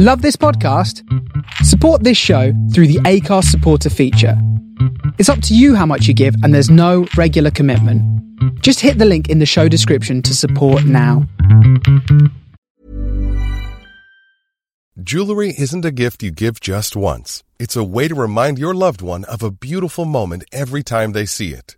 Love this podcast? Support this show through the Acast supporter feature. It's up to you how much you give, and there's no regular commitment. Just hit the link in the show description to support now. Jewelry isn't a gift you give just once. It's a way to remind your loved one of a beautiful moment every time they see it.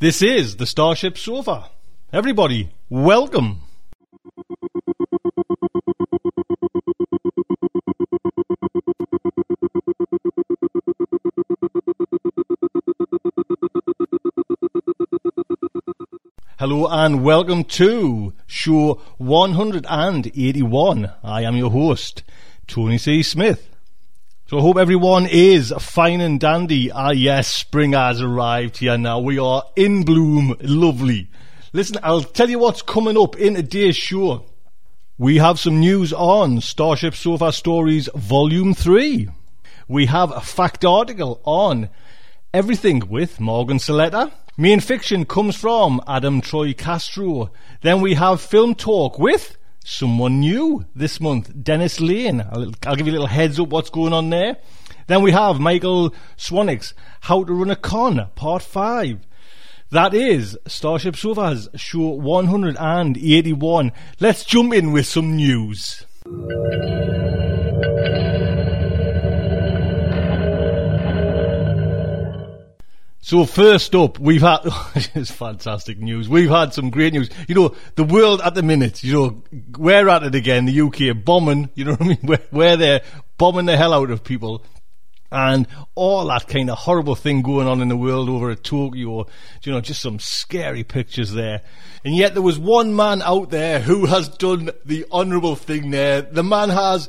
This is the Starship Sofa. Everybody, welcome. Hello and welcome to show 181. I am your host, Tony C. Smith. So I hope everyone is fine and dandy. Ah yes, spring has arrived here now. We are in bloom. Lovely. Listen, I'll tell you what's coming up in today's show. We have some news on Starship Sofa Stories Volume 3. We have a fact article on everything with Morgan Saletta. Main fiction comes from Adam Troy Castro. Then we have film talk with someone new this month, Dennis Lane. I'll, I'll give you a little heads up what's going on there. Then we have Michael Swanwick's How to Run a Con, Part 5. That is Starship Sofa's show 181. Let's jump in with some news. So first up, we've had it's fantastic news. We've had some great news. You know, the world at the minute. You know, we're at it again. The UK bombing. You know what I mean? We're, we're there bombing the hell out of people, and all that kind of horrible thing going on in the world over at Tokyo. You know, just some scary pictures there. And yet there was one man out there who has done the honourable thing. There, the man has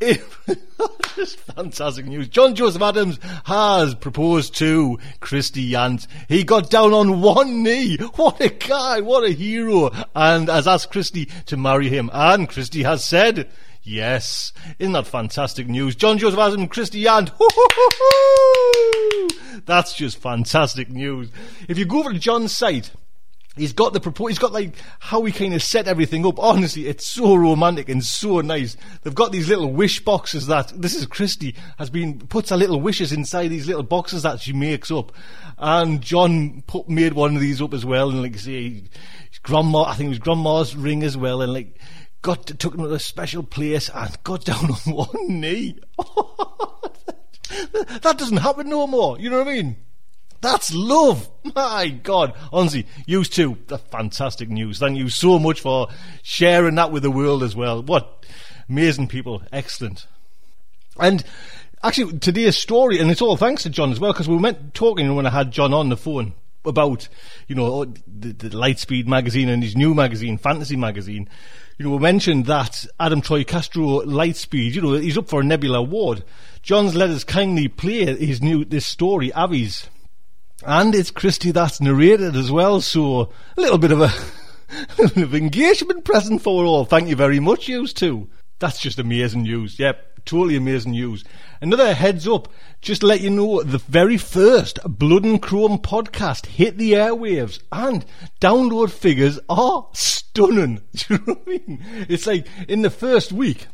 just fantastic news. John Joseph Adams has proposed to Christie Yant. He got down on one knee. What a guy. What a hero. And has asked Christie to marry him. And Christie has said, yes. Isn't that fantastic news? John Joseph Adams and Christie Yant. That's just fantastic news. If you go over to John's site, He's got the propo- he's got like how he kind of set everything up. Honestly, it's so romantic and so nice. They've got these little wish boxes that this is Christie has been puts her little wishes inside these little boxes that she makes up, and John put made one of these up as well. And like say, grandma, I think it was grandma's ring as well, and like got to, took him to a special place and got down on one knee. that doesn't happen no more. You know what I mean? That's love. My God. Honestly, you too. The fantastic news. Thank you so much for sharing that with the world as well. What amazing people. Excellent. And actually, today's story, and it's all thanks to John as well, because we were talking when I had John on the phone about, you know, the, the Lightspeed magazine and his new magazine, Fantasy magazine. You know, we mentioned that Adam Troy Castro Lightspeed, you know, he's up for a Nebula Award. John's let us kindly play his new, this story, Arvies and it's Christie that's narrated as well, so a little bit of a, little of engagement present for all. Thank you very much, you two. That's just amazing news. Yep. totally amazing news. Another heads up, just to let you know, the very first Blood and Chrome podcast hit the airwaves and download figures are stunning. Do you know what I mean? It's like in the first week,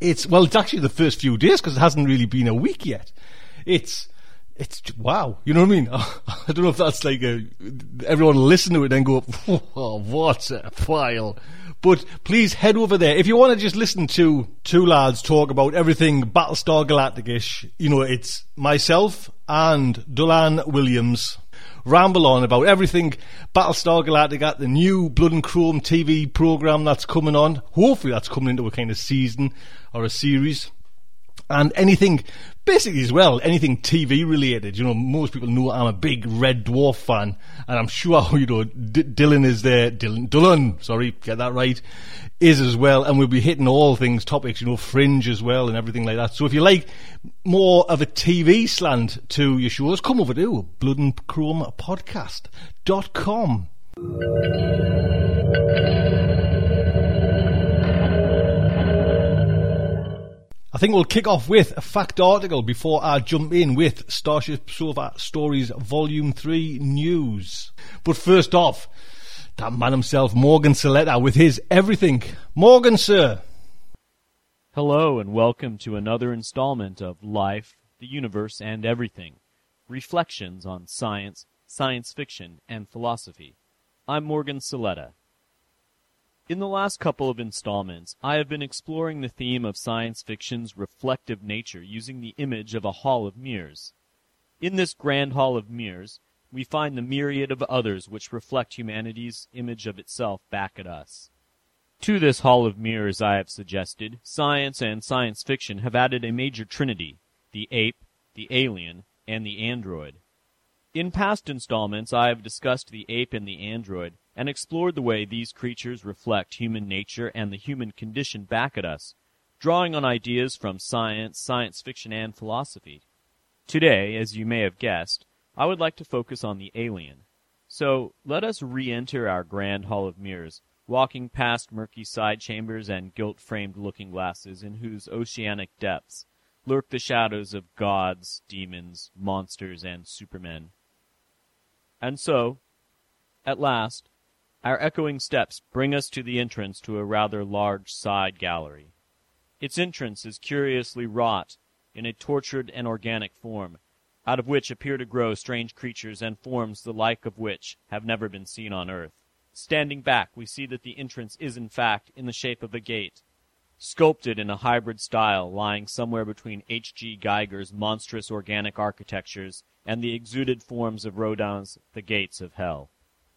it's, well, it's actually the first few days because it hasn't really been a week yet. It's, it's wow. You know what I mean? I don't know if that's like a everyone listen to it and go, oh, what a file. But please head over there if you want to just listen to two lads talk about everything Battlestar Galactica. You know, it's myself and Dulan Williams ramble on about everything Battlestar Galactica, the new Blood and Chrome TV program that's coming on. Hopefully, that's coming into a kind of season or a series and anything basically as well anything TV related. You know, most people know I'm a big Red Dwarf fan, and I'm sure you know D- Dylan is there. Dylan, Dylan, sorry, get that right, is as well, and we'll be hitting all things topics. You know, Fringe as well, and everything like that. So if you like more of a TV slant to your shows, come over to Blood I think we'll kick off with a fact article before I jump in with Starship Sofa Stories Volume 3 news. But first off, that man himself, Morgan Saletta, with his everything. Morgan, sir. Hello, and welcome to another installment of Life, the Universe, and Everything Reflections on Science, Science Fiction, and Philosophy. I'm Morgan Saletta. In the last couple of installments, I have been exploring the theme of science fiction's reflective nature using the image of a hall of mirrors. In this grand hall of mirrors, we find the myriad of others which reflect humanity's image of itself back at us. To this hall of mirrors, I have suggested, science and science fiction have added a major trinity the ape, the alien, and the android. In past installments, I have discussed the ape and the android and explored the way these creatures reflect human nature and the human condition back at us, drawing on ideas from science, science fiction, and philosophy. Today, as you may have guessed, I would like to focus on the alien. So let us re enter our grand hall of mirrors, walking past murky side chambers and gilt framed looking glasses in whose oceanic depths lurk the shadows of gods, demons, monsters, and supermen. And so, at last, our echoing steps bring us to the entrance to a rather large side gallery. Its entrance is curiously wrought in a tortured and organic form, out of which appear to grow strange creatures and forms the like of which have never been seen on earth. Standing back, we see that the entrance is in fact in the shape of a gate, sculpted in a hybrid style lying somewhere between H. R. Giger's monstrous organic architectures and the exuded forms of Rodin's The Gates of Hell.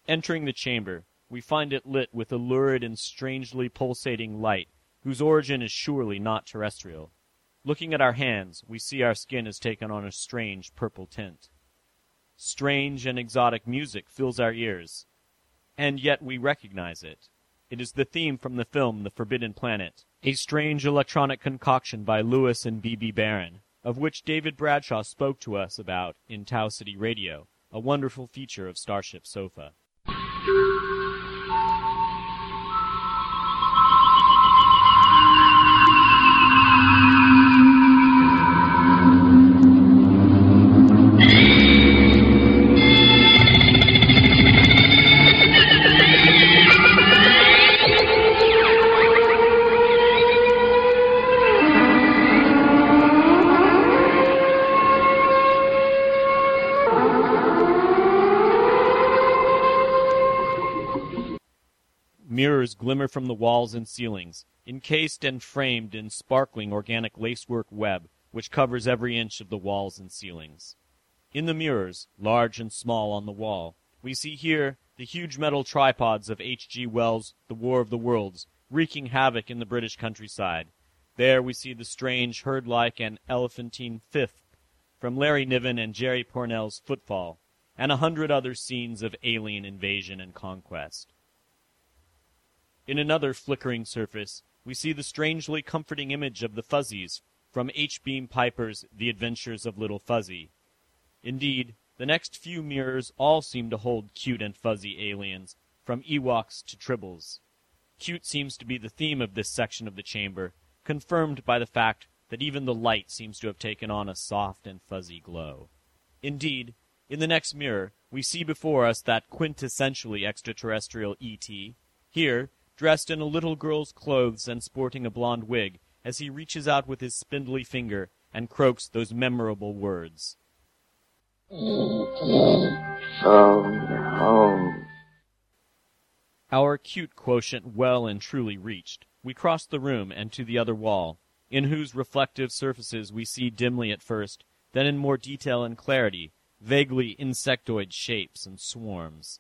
Entering the chamber, we find it lit with a lurid and strangely pulsating light, whose origin is surely not terrestrial. Looking at our hands, we see our skin has taken on a strange purple tint. Strange and exotic music fills our ears, and yet we recognize it. It is the theme from the film The Forbidden Planet, a strange electronic concoction by Louis and Bebe Barron, of which David Bradshaw spoke to us about in Tau City Radio, a wonderful feature of Starship Sofa. Glimmer from the walls and ceilings, encased and framed in sparkling organic lacework web which covers every inch of the walls and ceilings. In the mirrors, large and small on the wall, we see here the huge metal tripods of H. G. Wells' The War of the Worlds, wreaking havoc in the British countryside. There we see the strange, herd-like, and elephantine Fithp from Larry Niven and Jerry Pournelle's Footfall, and a hundred other scenes of alien invasion and conquest. In another flickering surface, we see the strangely comforting image of the Fuzzies from H. Beam Piper's The Adventures of Little Fuzzy. Indeed, the next few mirrors all seem to hold cute and fuzzy aliens, from Ewoks to Tribbles. Cute seems to be the theme of this section of the chamber, confirmed by the fact that even the light seems to have taken on a soft and fuzzy glow. Indeed, in the next mirror, we see before us that quintessentially extraterrestrial E.T., here, dressed in a little girl's clothes and sporting a blonde wig, as he reaches out with his spindly finger and croaks those memorable words. Our acute quotient well and truly reached, we cross the room and to the other wall, in whose reflective surfaces we see dimly at first, then in more detail and clarity, vaguely insectoid shapes and swarms.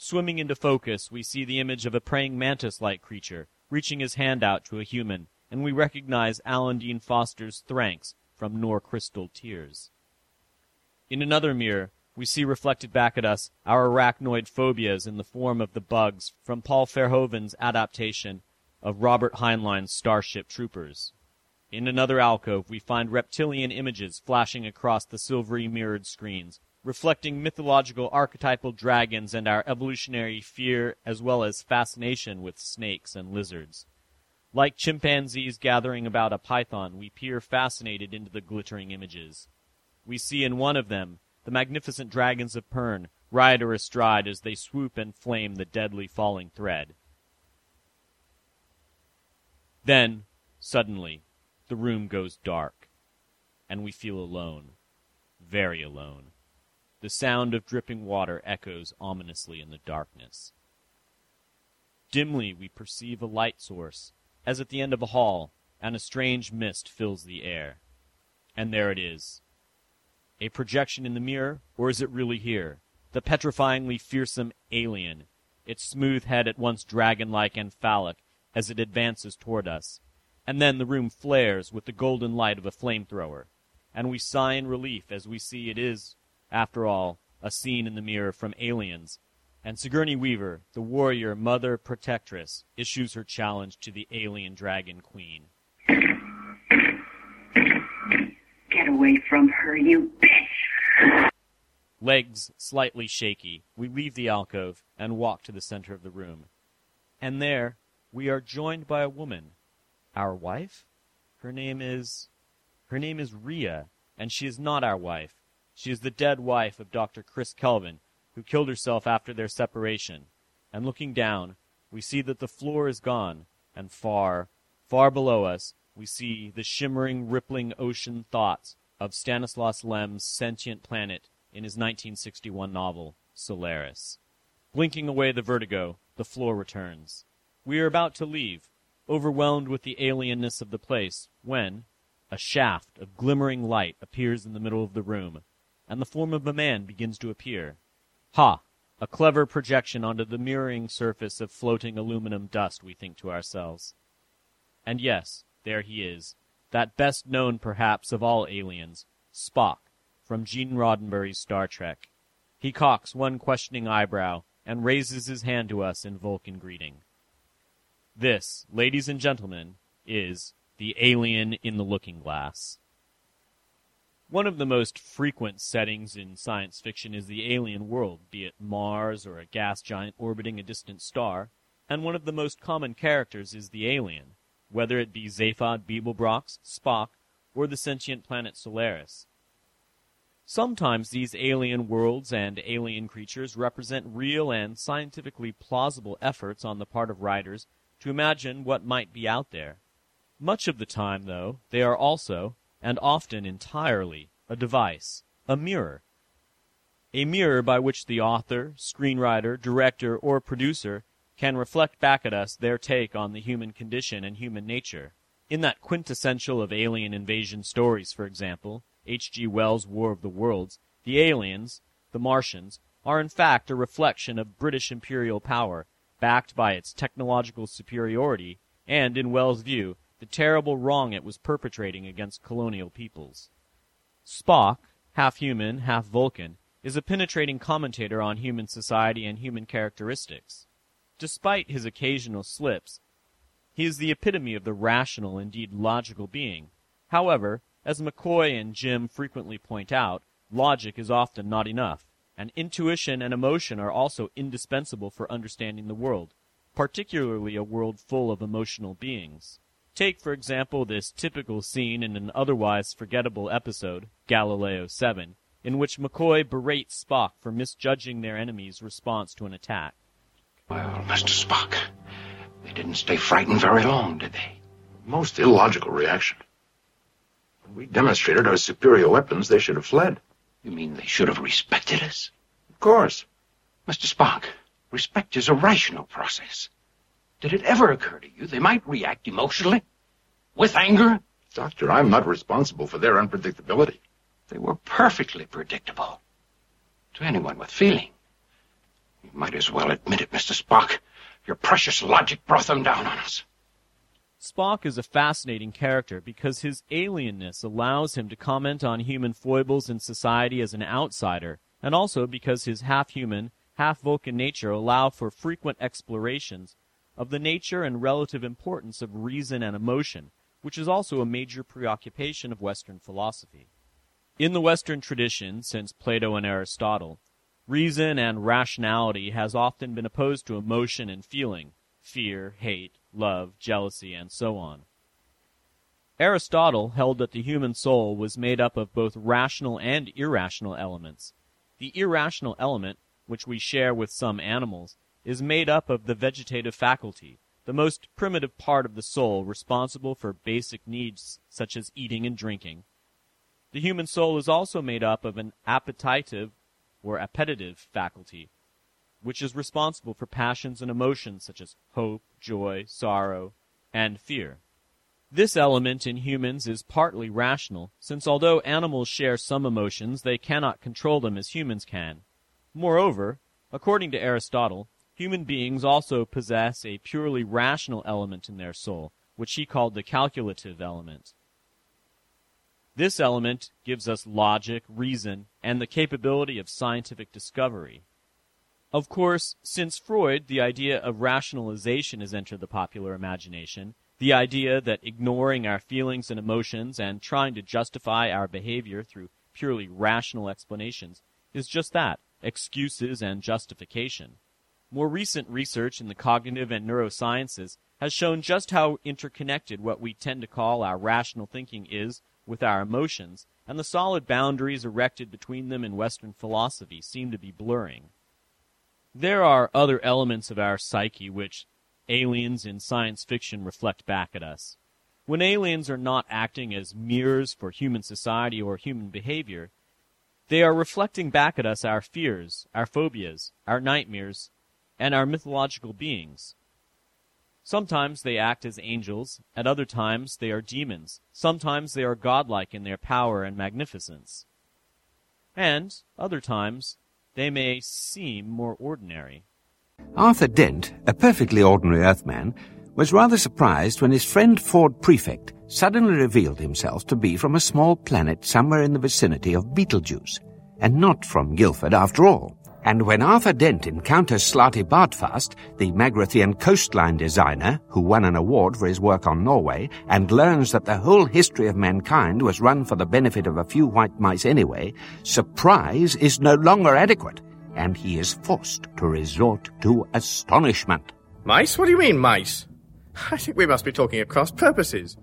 Swimming into focus, we see the image of a praying mantis-like creature, reaching his hand out to a human, and we recognize Alan Dean Foster's Thranx from Nor Crystal Tears. In another mirror, we see reflected back at us our arachnoid phobias in the form of the bugs from Paul Verhoeven's adaptation of Robert Heinlein's Starship Troopers. In another alcove, we find reptilian images flashing across the silvery mirrored screens, reflecting mythological archetypal dragons and our evolutionary fear as well as fascination with snakes and lizards. Like chimpanzees gathering about a python, we peer fascinated into the glittering images. We see in one of them the magnificent dragons of Pern ride or astride as they swoop and flame the deadly falling thread. Then, suddenly, the room goes dark, and we feel alone, very alone. The sound of dripping water echoes ominously in the darkness. Dimly we perceive a light source, as at the end of a hall, and a strange mist fills the air. And there it is. A projection in the mirror, or is it really here? The petrifyingly fearsome alien, its smooth head at once dragon-like and phallic, as it advances toward us. And then the room flares with the golden light of a flamethrower, and we sigh in relief as we see it is, after all, a scene in the mirror from Aliens, and Sigourney Weaver, the warrior mother protectress, issues her challenge to the alien dragon queen. Get away from her, you bitch! Legs slightly shaky, we leave the alcove and walk to the center of the room. And there, we are joined by a woman. Our wife? Her name is. Her name is Rheya, and she is not our wife. She is the dead wife of Dr. Chris Kelvin, who killed herself after their separation. And looking down, we see that the floor is gone, and far, far below us, we see the shimmering, rippling ocean thoughts of Stanislaus Lem's sentient planet in his 1961 novel, Solaris. Blinking away the vertigo, the floor returns. We are about to leave, overwhelmed with the alienness of the place, when a shaft of glimmering light appears in the middle of the room, and the form of a man begins to appear. Ha! A clever projection onto the mirroring surface of floating aluminum dust, we think to ourselves. And yes, there he is, that best known perhaps of all aliens, Spock, from Gene Roddenberry's Star Trek. He cocks one questioning eyebrow and raises his hand to us in Vulcan greeting. This, ladies and gentlemen, is the alien in the looking glass. One of the most frequent settings in science fiction is the alien world, be it Mars or a gas giant orbiting a distant star, and one of the most common characters is the alien, whether it be Zaphod Beeblebrox, Spock, or the sentient planet Solaris. Sometimes these alien worlds and alien creatures represent real and scientifically plausible efforts on the part of writers to imagine what might be out there. Much of the time, though, they are also, and often entirely, a device, a mirror. A mirror by which the author, screenwriter, director, or producer can reflect back at us their take on the human condition and human nature. In that quintessential of alien invasion stories, for example, H.G. Wells' War of the Worlds, the aliens, the Martians, are in fact a reflection of British imperial power, backed by its technological superiority, and, in Wells' view, the terrible wrong it was perpetrating against colonial peoples. Spock, half human, half Vulcan, is a penetrating commentator on human society and human characteristics. Despite his occasional slips, he is the epitome of the rational, indeed logical being. However, as McCoy and Jim frequently point out, logic is often not enough, and intuition and emotion are also indispensable for understanding the world, particularly a world full of emotional beings. Take, for example, this typical scene in an otherwise forgettable episode, Galileo 7, in which McCoy berates Spock for misjudging their enemy's response to an attack. Well, Mr. Spock, they didn't stay frightened very long, did they? Most illogical reaction. When we demonstrated our superior weapons, they should have fled. You mean they should have respected us? Of course. Mr. Spock, respect is a rational process. Did it ever occur to you they might react emotionally? With anger? Doctor, I'm not responsible for their unpredictability. They were perfectly predictable. To anyone with feeling. You might as well admit it, Mr. Spock. Your precious logic brought them down on us. Spock is a fascinating character because his alienness allows him to comment on human foibles in society as an outsider, and also because his half human, half Vulcan nature allow for frequent explorations of the nature and relative importance of reason and emotion, which is also a major preoccupation of Western philosophy. In the Western tradition, since Plato and Aristotle, reason and rationality has often been opposed to emotion and feeling, fear, hate, love, jealousy, and so on. Aristotle held that the human soul was made up of both rational and irrational elements. The irrational element, which we share with some animals, is made up of the vegetative faculty, the most primitive part of the soul responsible for basic needs such as eating and drinking. The human soul is also made up of an appetitive or appetitive faculty, which is responsible for passions and emotions such as hope, joy, sorrow, and fear. This element in humans is partly rational, since although animals share some emotions, they cannot control them as humans can. Moreover, according to Aristotle, human beings also possess a purely rational element in their soul, which he called the calculative element. This element gives us logic, reason, and the capability of scientific discovery. Of course, since Freud, the idea of rationalization has entered the popular imagination, the idea that ignoring our feelings and emotions and trying to justify our behavior through purely rational explanations is just that excuses and justification. More recent research in the cognitive and neurosciences has shown just how interconnected what we tend to call our rational thinking is with our emotions, and the solid boundaries erected between them in Western philosophy seem to be blurring. There are other elements of our psyche which aliens in science fiction reflect back at us. When aliens are not acting as mirrors for human society or human behavior, they are reflecting back at us our fears, our phobias, our nightmares, and are mythological beings. Sometimes they act as angels, at other times they are demons, sometimes they are godlike in their power and magnificence. And, other times, they may seem more ordinary. Arthur Dent, a perfectly ordinary Earthman, was rather surprised when his friend Ford Prefect suddenly revealed himself to be from a small planet somewhere in the vicinity of Betelgeuse, and not from Guildford after all. And when Arthur Dent encounters Slartibartfast, the Magrathean coastline designer who won an award for his work on Norway, and learns that the whole history of mankind was run for the benefit of a few white mice anyway, surprise is no longer adequate, and he is forced to resort to astonishment. Mice? What do you mean, mice? I think we must be talking at cross purposes.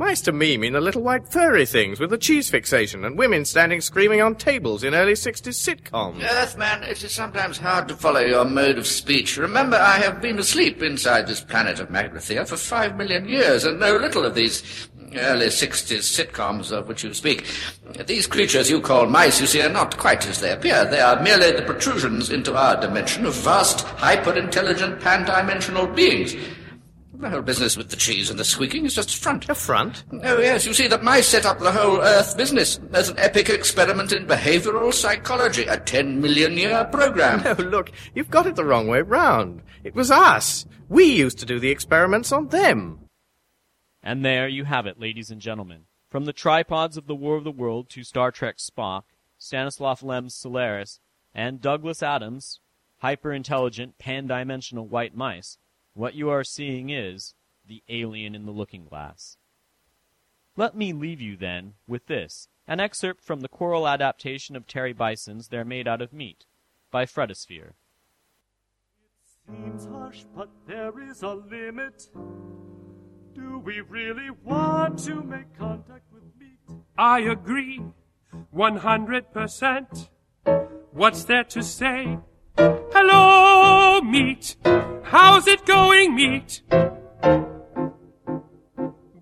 Mice to me mean the little white furry things with the cheese fixation and women standing screaming on tables in early 60s sitcoms. Earthman, it is sometimes hard to follow your mode of speech. Remember, I have been asleep inside this planet of Magrathea for five million years and know little of these early 60s sitcoms of which you speak. These creatures you call mice, you see, are not quite as they appear. They are merely the protrusions into our dimension of vast, hyper-intelligent, pan-dimensional beings. The whole business with the cheese and the squeaking is just a front. A front? Oh, yes. You see, that mice set up the whole Earth business as an epic experiment in behavioral psychology, a 10 million year program. No, oh, look, you've got it the wrong way round. It was us. We used to do the experiments on them. And there you have it, ladies and gentlemen. From the tripods of the War of the World to Star Trek Spock, Stanislav Lem's Solaris, and Douglas Adams' hyper intelligent, pan dimensional white mice, what you are seeing is the alien in the looking glass. Let me leave you, then, with this an excerpt from the choral adaptation of Terry Bisson's They're Made Out of Meat by Fretosphere. Seems harsh, but there is a limit. Do we really want to make contact with meat? I agree, 100%. What's there to say? Hello, meat. How's it going, meat?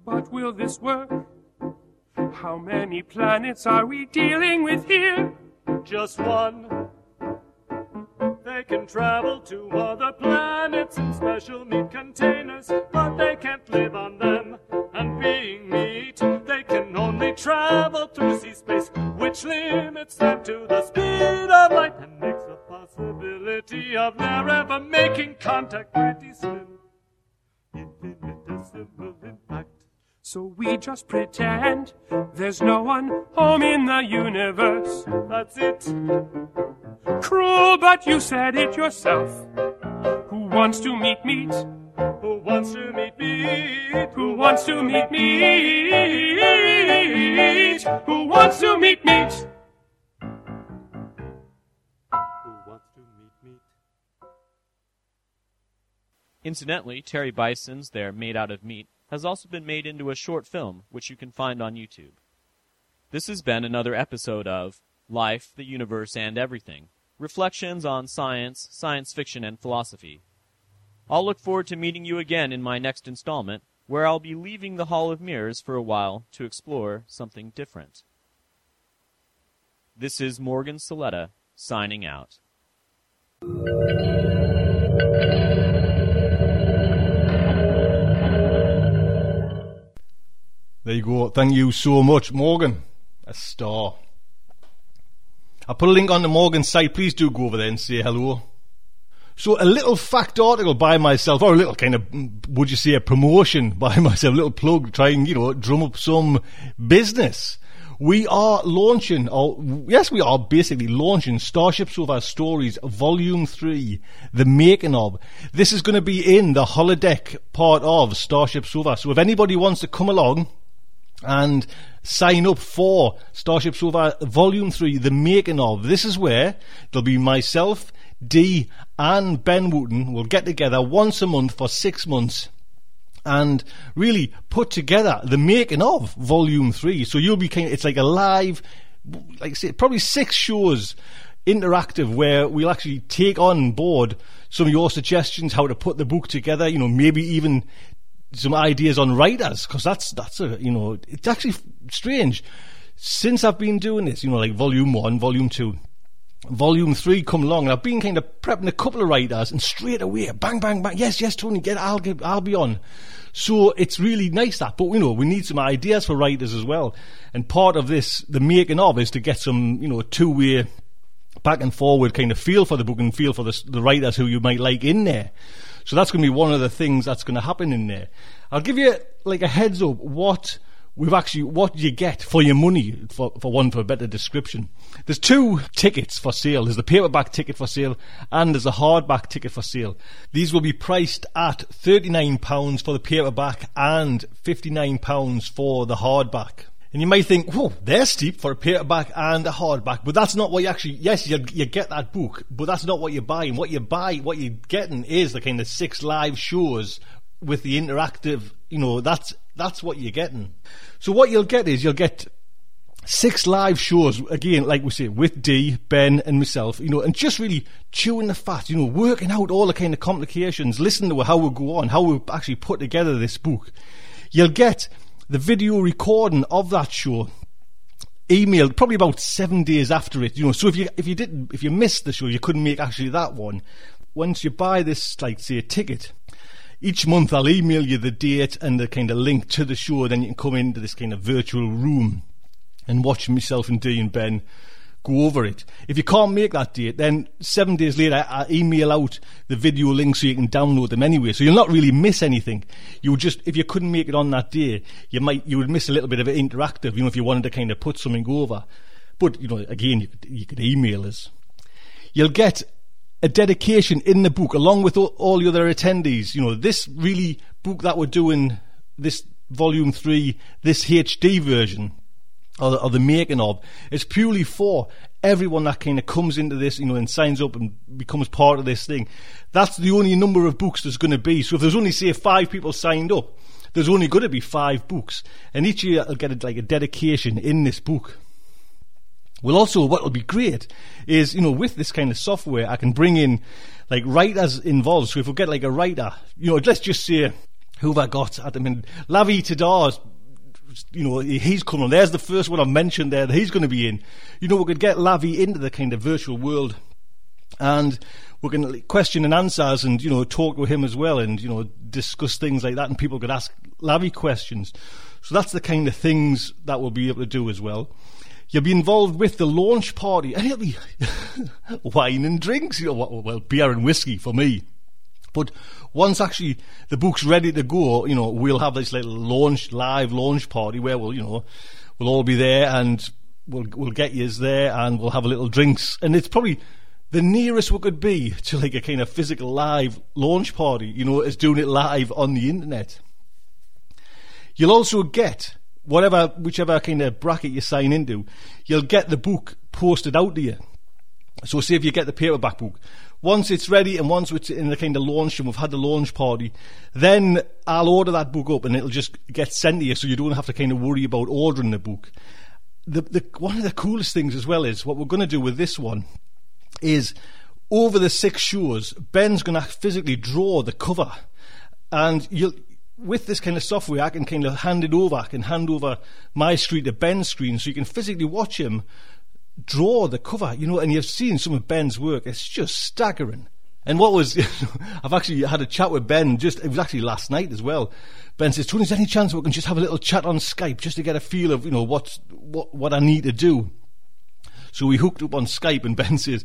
But will this work? How many planets are we dealing with here? Just one. They can travel to other planets in special meat containers, but they can't live on them. Contact pretty slim. Fact. So we just pretend there's no one home in the universe. That's it. Cruel, but you said it yourself. Who wants to meet meat? Who wants to meet meat? Who wants to meet meat? Who wants to meet meat? Incidentally, Terry Bisson's They're Made Out of Meat has also been made into a short film, which you can find on YouTube. This has been another episode of Life, the Universe, and Everything Reflections on Science, Science Fiction, and Philosophy. I'll look forward to meeting you again in my next installment, where I'll be leaving the Hall of Mirrors for a while to explore something different. This is Morgan Saletta signing out. There you go. Thank you so much, Morgan. A star. I'll put a link on the Morgan site. Please do go over there and say hello. So a little fact article by myself, or a little kind of, mm, would you say, a promotion by myself, a little plug, trying, you know, drum up some business. We are launching, or yes, we are basically launching Starship Sofa Stories Volume 3, the making of. This is going to be in the holodeck part of Starship Sofa. So if anybody wants to come along, and sign up for Starship Sofa Volume 3, The Making of. This is where there'll be myself, Dee, and Ben Wooten will get together once a month for six months and really put together the making of Volume 3. So you'll be kind of, it's like a live, like I say, probably six shows interactive where we'll actually take on board some of your suggestions how to put the book together you know maybe even some ideas on writers because that's that's a you know it's actually strange. Since I've been doing this you know like volume one volume two volume three come along and I've been kind of prepping a couple of writers and straight away bang bang bang yes yes Tony get I'll get I'll be on. So it's really nice that but you know we need some ideas for writers as well. And part of this the making of is to get some you know two way back and forward kind of feel for the book and feel for the, the writers who you might like in there so that's going to be one of the things that's going to happen in there. I'll give you like a heads up what we've actually what you get for your money for, for one for a better description. There's two tickets for sale. There's the paperback ticket for sale and there's a hardback ticket for sale. These will be priced at £39 for the paperback and £59 for the hardback. And you might think, whoa, they're steep for a paperback and a hardback, but that's not what you actually, yes, you, you get that book, but that's not what you're buying. What you buy, what you're getting is the kind of six live shows with the interactive, you know, that's, that's what you're getting. So what you'll get is you'll get six live shows, again, like we say, with Dee, Ben, and myself, you know, and just really chewing the fat, you know, working out all the kind of complications, listening to how we go on, how we actually put together this book. You'll get the video recording of that show emailed probably about seven days after it. You know, so if you if you didn't if you missed the show, you couldn't make actually that one. Once you buy this, like say a ticket, each month I'll email you the date and the kind of link to the show. Then you can come into this kind of virtual room and watch myself and Dee and Ben go over it. If you can't make that date, then seven days later, I email out the video link so you can download them anyway. So you'll not really miss anything. You just, if you couldn't make it on that day, you might, you would miss a little bit of it interactive, you know, if you wanted to kind of put something over. But, you know, again, you could, you could email us. You'll get a dedication in the book along with all, all the other attendees. You know, this really book that we're doing, this volume three, this HD version, or the, or the making of. It's purely for everyone that kind of comes into this, you know, and signs up and becomes part of this thing. That's the only number of books there's going to be. So if there's only, say, five people signed up, there's only going to be five books, and each year I'll get a, like a dedication in this book. Well, also, what will be great is, you know, with this kind of software, I can bring in like writers involved. So if we get like a writer, you know, let's just say who have I got at the minute? Lavie you know, he's coming. There's the first one I've mentioned there that he's going to be in. You know, we could get Lavie into the kind of virtual world and we can question and answers and, you know, talk to him as well and, you know, discuss things like that and people could ask Lavie questions. So that's the kind of things that we'll be able to do as well. You'll be involved with the launch party and it'll be wine and drinks, you know, well, beer and whiskey for me. But once actually the book's ready to go, you know, we'll have this little launch, live launch party where we'll, you know, we'll all be there and we'll, we'll get yous there and we'll have a little drinks. And it's probably the nearest we could be to like a kind of physical live launch party, you know, is doing it live on the internet. You'll also get whatever, whichever kind of bracket you sign into, you'll get the book posted out to you. So say if you get the paperback book, once it's ready and once it's in the kind of launch and we've had the launch party, then I'll order that book up and it'll just get sent to you so you don't have to kind of worry about ordering the book. The, the, one of the coolest things as well is what we're going to do with this one is over the six shows, Ben's going to physically draw the cover, and. With this kind of software, I can kind of hand it over. I can hand over my screen to Ben's screen, so you can physically watch him draw the cover. You know, and you've seen some of Ben's work; it's just staggering. And what was, I've actually had a chat with Ben just, it was actually last night as well. Ben says, Tony, is there any chance we can just have a little chat on Skype just to get a feel of, you know, what's, what, what I need to do? So we hooked up on Skype and Ben says,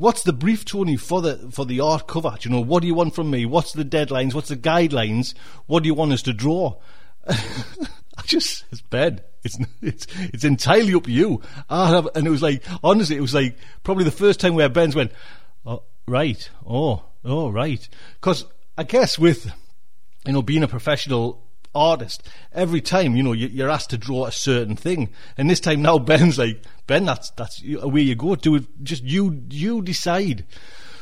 What's the brief, Tony, for the for the art cover? Do you know what do you want from me? What's the deadlines? What's the guidelines? What do you want us to draw? I just it's bad. It's it's it's entirely up to you. Have, and it was like honestly, it was like probably the first time where Ben's went, oh, right, oh, oh, right, because I guess with you know being a professional artist. Every time, you know, you're asked to draw a certain thing, and this time now Ben's like, Ben, that's that's where you go. Do it. Just you you decide.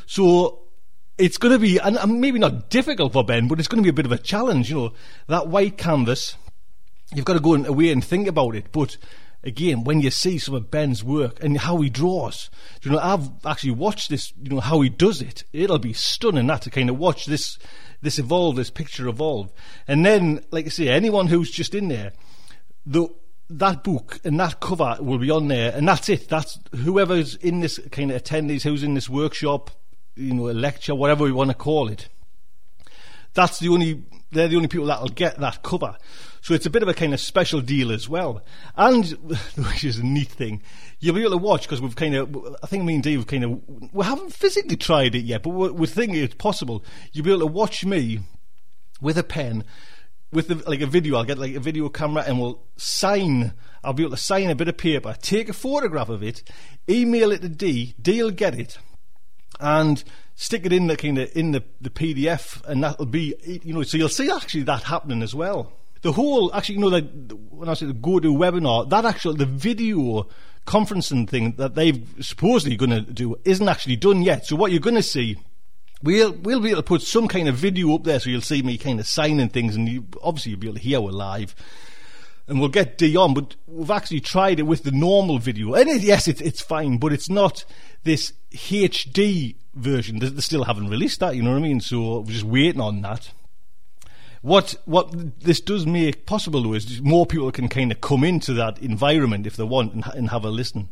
So it's going to be, and maybe not difficult for Ben, but it's going to be a bit of a challenge. You know, that white canvas. You've got to go away and think about it, but again, when you see some of Ben's work and how he draws, you know, I've actually watched this, you know, how he does it. It'll be stunning that to kind of watch this this evolve, this picture evolve. And then, like I say, anyone who's just in there, the that book and that cover will be on there, and that's it. That's whoever's in this kind of attendees, who's in this workshop, you know, a lecture, whatever we want to call it. That's the only they're the only people that'll get that cover. So it's a bit of a kind of special deal as well. And, which is a neat thing, you'll be able to watch because we've kind of, I think me and Dave have kind of, we haven't physically tried it yet, but we're, we're thinking it's possible. You'll be able to watch me with a pen, with like a video. I'll get like a video camera and we'll sign, I'll be able to sign a bit of paper, take a photograph of it, email it to D, D will get it, and stick it in the kind of in the, the PDF, and that'll be you know. So you'll see actually that happening as well. The whole actually, you know, like when I say the go to webinar, that actual the video conferencing thing that they've supposedly going to do isn't actually done yet. So what you're going to see. We'll we'll be able to put some kind of video up there, so you'll see me kind of signing things, and you, obviously you'll be able to hear we're live and we'll get Dion, but we've actually tried it with the normal video. And it, yes, it, it's fine, but it's not this HD version. They, they still haven't released that, you know what I mean? So we're just waiting on that. What what this does make possible though is more people can kind of come into that environment if they want and, and have a listen.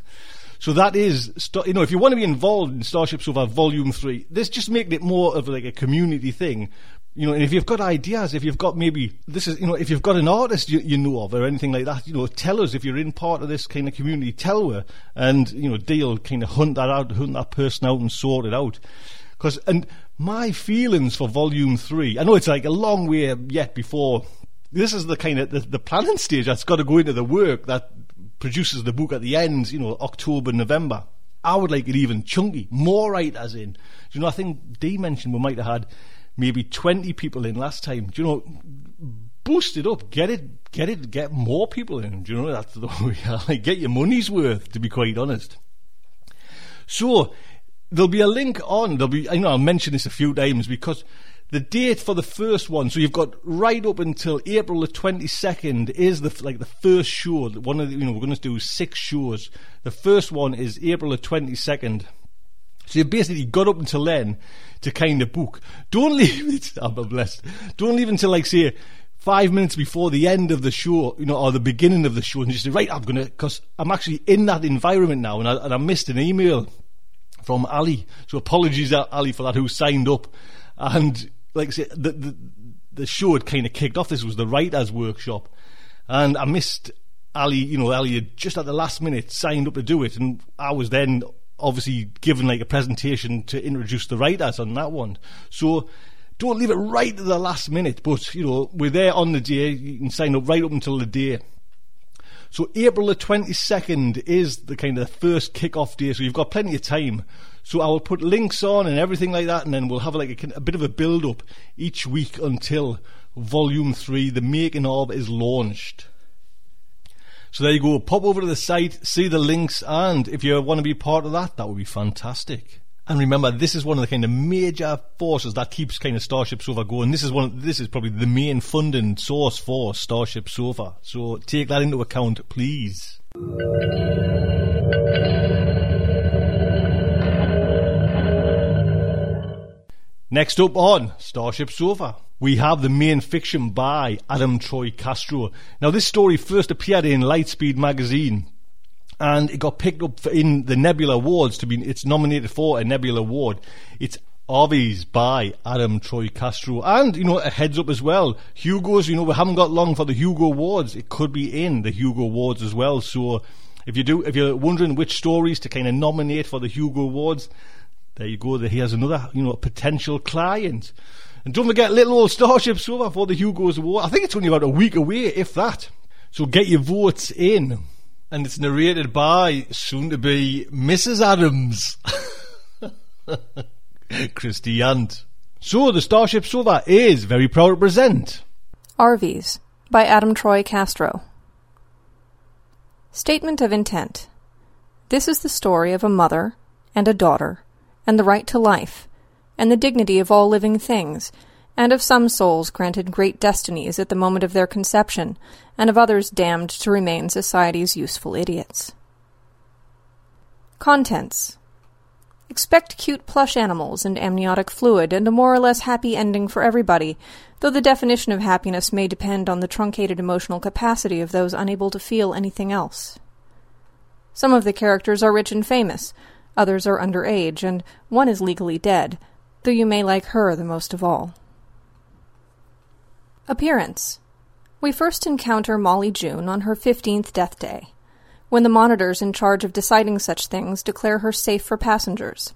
So that is, you know, if you want to be involved in Starship Sofa Volume 3, this just making it more of like a community thing. You know, and if you've got ideas, if you've got maybe, this is, you know, if you've got an artist you, you know of or anything like that, you know, tell us if you're in part of this kind of community, tell her. And, you know, Dale kind of hunt that out, hunt that person out and sort it out. Because, and my feelings for Volume 3, I know it's like a long way yet before, this is the kind of, the, the planning stage that's got to go into the work that produces the book at the end, you know, October, November. I would like it even chunky, more right as in. You know, I think Dee mentioned we might have had maybe 20 people in last time. Do you know, boost it up, get it, get it, get more people in. Do you know, that's the way, like, get your money's worth, to be quite honest. So, there'll be a link on. There'll be, I know I'll mention this a few times because the date for the first one, so you've got right up until April the 22nd is the like the first show. One of the, you know, we're going to do six shows. The first one is April the 22nd. So you've basically got up until then to kind of book. Don't leave it, oh, I'm blessed. Don't leave until like say five minutes before the end of the show, you know, or the beginning of the show and just say, right, I'm going to, because I'm actually in that environment now and I, and I missed an email from Ali. So apologies, uh, Ali, for that, who signed up. And like I say, the, the, the show had kind of kicked off. This was the writer's workshop. And I missed Ali, you know, Ali had just at the last minute signed up to do it. And I was then obviously given like a presentation to introduce the writers on that one. So don't leave it right to the last minute, but you know, we're there on the day, you can sign up right up until the day. So April the 22nd is the kind of first kick-off day, so you've got plenty of time. So I will put links on and everything like that, and then we'll have like a, a bit of a build-up each week until Volume 3, the making of, is launched. So there you go. Pop over to the site, see the links, and if you want to be part of that, that would be fantastic. And remember, this is one of the kind of major forces that keeps kind of Starship Sofa going. This is one. This is probably the main funding source for Starship Sofa. So take that into account, please. Next up on Starship Sofa, we have the main fiction by Adam Troy Castro. Now, this story first appeared in Lightspeed magazine and it got picked up in the Nebula Awards to be. It's nominated for a Nebula Award. It's Arvies by Adam Troy Castro, and you know a heads up as well. Hugo's, you know, we haven't got long for the Hugo Awards. It could be in the Hugo Awards as well. So if you do, if you're wondering which stories to kind of nominate for the Hugo Awards, there you go. Here's another, you know, potential client. And don't forget Little Old Starship Sofa for the Hugo's Award. I think it's only about a week away, if that. So get your votes in and it's narrated by soon to be Mrs. Adams, Christie Yant. So the Starship Sofa is very proud to present Arvies by Adam Troy Castro. Statement of Intent This is the story of a mother and a daughter, and the right to life, and the dignity of all living things, and of some souls granted great destinies at the moment of their conception, and of others damned to remain society's useful idiots. Contents Expect cute plush animals and amniotic fluid and a more or less happy ending for everybody, though the definition of happiness may depend on the truncated emotional capacity of those unable to feel anything else. Some of the characters are rich and famous, others are underage, and one is legally dead, though you may like her the most of all. Appearance We first encounter Molly June on her 15th death day, when the monitors in charge of deciding such things declare her safe for passengers.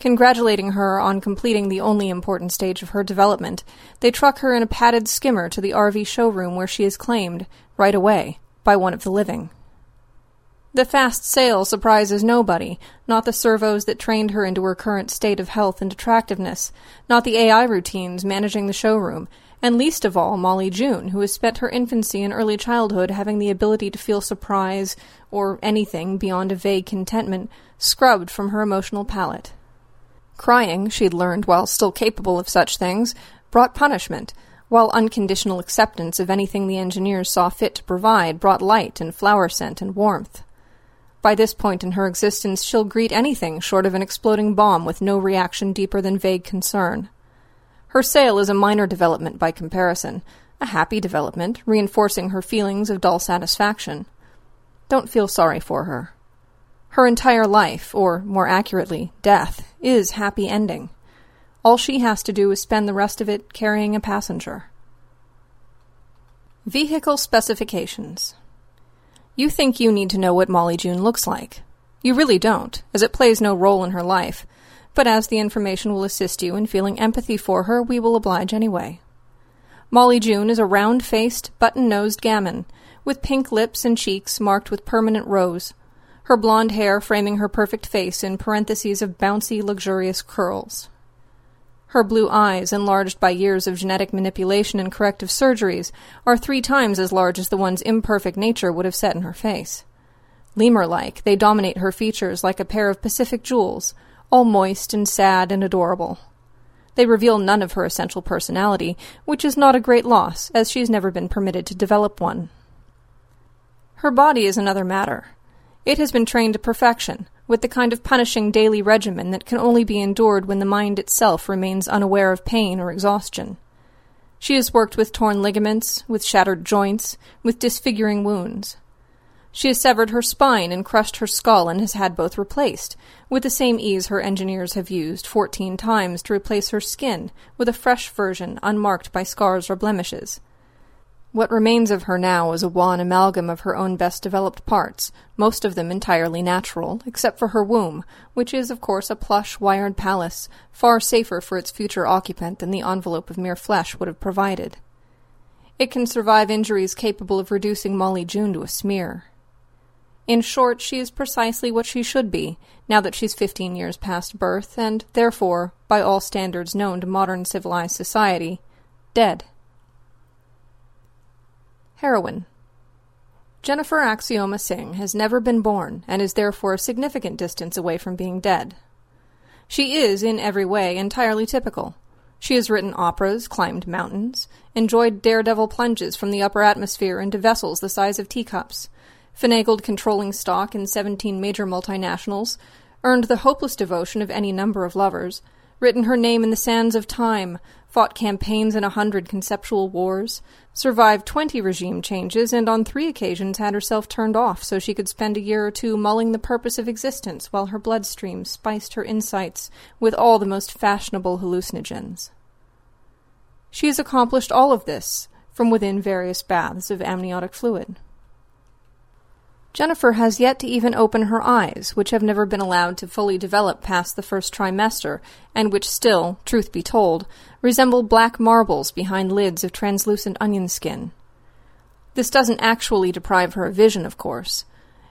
Congratulating her on completing the only important stage of her development, they truck her in a padded skimmer to the Arvy showroom where she is claimed, right away, by one of the living. The fast sale surprises nobody, not the servos that trained her into her current state of health and attractiveness, not the AI routines managing the showroom, and least of all Molly June, who has spent her infancy and early childhood having the ability to feel surprise, or anything beyond a vague contentment, scrubbed from her emotional palate. Crying, she'd learned while still capable of such things, brought punishment, while unconditional acceptance of anything the engineers saw fit to provide brought light and flower scent and warmth. By this point in her existence, she'll greet anything short of an exploding bomb with no reaction deeper than vague concern. Her sale is a minor development by comparison, a happy development, reinforcing her feelings of dull satisfaction. Don't feel sorry for her. Her entire life, or more accurately, death, is happy ending. All she has to do is spend the rest of it carrying a passenger. Vehicle specifications. You think you need to know what Molly June looks like. You really don't, as it plays no role in her life but as the information will assist you in feeling empathy for her, we will oblige anyway. Molly June is a round faced, button nosed gamin, with pink lips and cheeks marked with permanent rose, her blonde hair framing her perfect face in parentheses of bouncy, luxurious curls. Her blue eyes, enlarged by years of genetic manipulation and corrective surgeries, are three times as large as the one's imperfect nature would have set in her face. Lemur like, they dominate her features like a pair of Pacific jewels, all moist and sad and adorable. They reveal none of her essential personality, which is not a great loss, as she has never been permitted to develop one. Her body is another matter. It has been trained to perfection, with the kind of punishing daily regimen that can only be endured when the mind itself remains unaware of pain or exhaustion. She has worked with torn ligaments, with shattered joints, with disfiguring wounds. She has severed her spine and crushed her skull and has had both replaced, with the same ease her engineers have used fourteen times to replace her skin with a fresh version unmarked by scars or blemishes. What remains of her now is a wan amalgam of her own best developed parts, most of them entirely natural, except for her womb, which is, of course, a plush, wired palace, far safer for its future occupant than the envelope of mere flesh would have provided. It can survive injuries capable of reducing Molly June to a smear. In short, she is precisely what she should be, now that she's fifteen years past birth, and, therefore, by all standards known to modern civilized society, dead. Heroine Jennifer Axioma Singh has never been born and is therefore a significant distance away from being dead. She is, in every way, entirely typical. She has written operas, climbed mountains, enjoyed daredevil plunges from the upper atmosphere into vessels the size of teacups, finagled controlling stock in 17 major multinationals, earned the hopeless devotion of any number of lovers, written her name in the sands of time, fought campaigns in a hundred conceptual wars, survived twenty regime changes, and on three occasions had herself turned off so she could spend a year or two mulling the purpose of existence while her bloodstream spiced her insights with all the most fashionable hallucinogens. She has accomplished all of this from within various baths of amniotic fluid. Jennifer has yet to even open her eyes, which have never been allowed to fully develop past the first trimester, and which still, truth be told, resemble black marbles behind lids of translucent onion skin. This doesn't actually deprive her of vision, of course.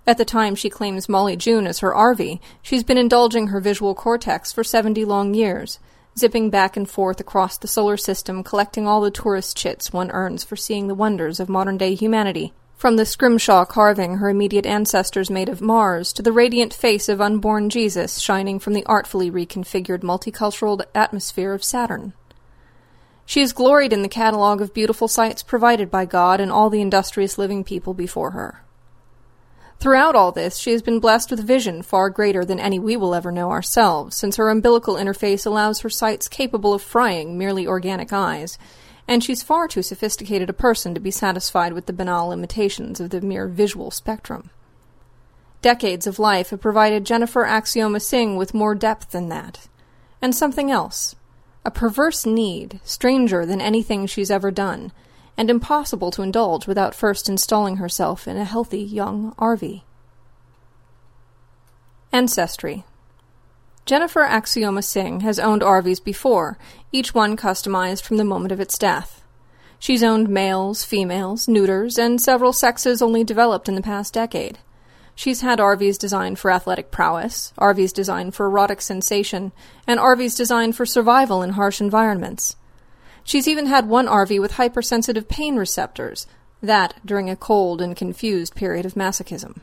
At the time she claims Molly June as her Arvy, she's been indulging her visual cortex for seventy long years, zipping back and forth across the solar system, collecting all the tourist chits one earns for seeing the wonders of modern day humanity. From the scrimshaw carving her immediate ancestors made of Mars to the radiant face of unborn Jesus shining from the artfully reconfigured multicultural atmosphere of Saturn. She has gloried in the catalogue of beautiful sights provided by God and all the industrious living people before her. Throughout all this, she has been blessed with vision far greater than any we will ever know ourselves, since her umbilical interface allows her sights capable of frying merely organic eyes, and she's far too sophisticated a person to be satisfied with the banal limitations of the mere visual spectrum. Decades of life have provided Jennifer Axioma Singh with more depth than that. And something else. A perverse need, stranger than anything she's ever done, and impossible to indulge without first installing herself in a healthy young Arvy. Ancestry Jennifer Axioma Singh has owned Arvies before, each one customized from the moment of its death. She's owned males, females, neuters, and several sexes only developed in the past decade. She's had Arvies designed for athletic prowess, Arvies designed for erotic sensation, and Arvies designed for survival in harsh environments. She's even had one Arvy with hypersensitive pain receptors, that during a cold and confused period of masochism.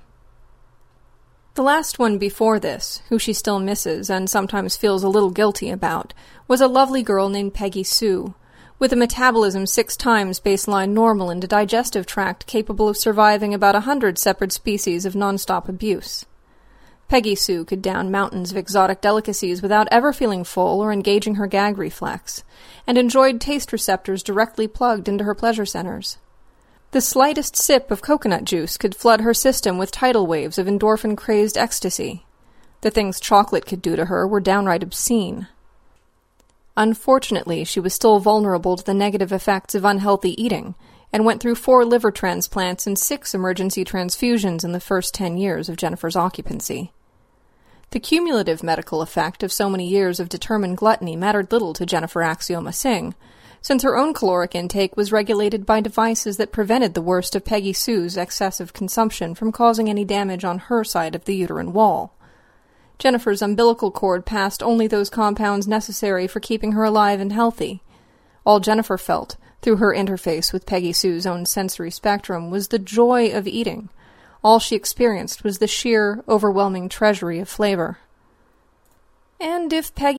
The last one before this, who she still misses and sometimes feels a little guilty about, was a lovely girl named Peggy Sue, with a metabolism six times baseline normal and a digestive tract capable of surviving about a hundred separate species of nonstop abuse. Peggy Sue could down mountains of exotic delicacies without ever feeling full or engaging her gag reflex, and enjoyed taste receptors directly plugged into her pleasure centers. The slightest sip of coconut juice could flood her system with tidal waves of endorphin crazed ecstasy. The things chocolate could do to her were downright obscene. Unfortunately, she was still vulnerable to the negative effects of unhealthy eating, and went through four liver transplants and six emergency transfusions in the first ten years of Jennifer's occupancy. The cumulative medical effect of so many years of determined gluttony mattered little to Jennifer Axioma Singh, since her own caloric intake was regulated by devices that prevented the worst of Peggy Sue's excessive consumption from causing any damage on her side of the uterine wall. Jennifer's umbilical cord passed only those compounds necessary for keeping her alive and healthy. All Jennifer felt, through her interface with Peggy Sue's own sensory spectrum, was the joy of eating. All she experienced was the sheer, overwhelming treasury of flavor. And if Peggy.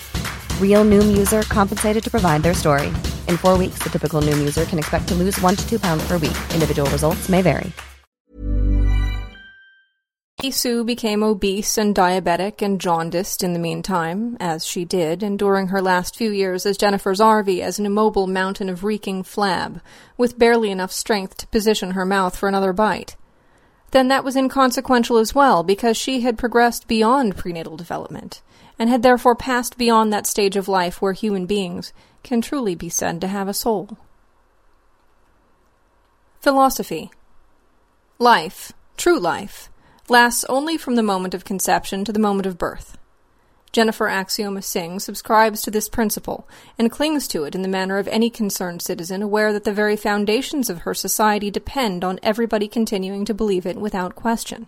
Real Noom user compensated to provide their story. In four weeks, the typical Noom user can expect to lose one to two pounds per week. Individual results may vary. Sue became obese and diabetic and jaundiced in the meantime, as she did, enduring her last few years as Jennifer's Arvy as an immobile mountain of reeking flab, with barely enough strength to position her mouth for another bite. Then that was inconsequential as well, because she had progressed beyond prenatal development, and had therefore passed beyond that stage of life where human beings can truly be said to have a soul. Philosophy Life, true life, lasts only from the moment of conception to the moment of birth. Jennifer Axioma Singh subscribes to this principle and clings to it in the manner of any concerned citizen aware that the very foundations of her society depend on everybody continuing to believe it without question.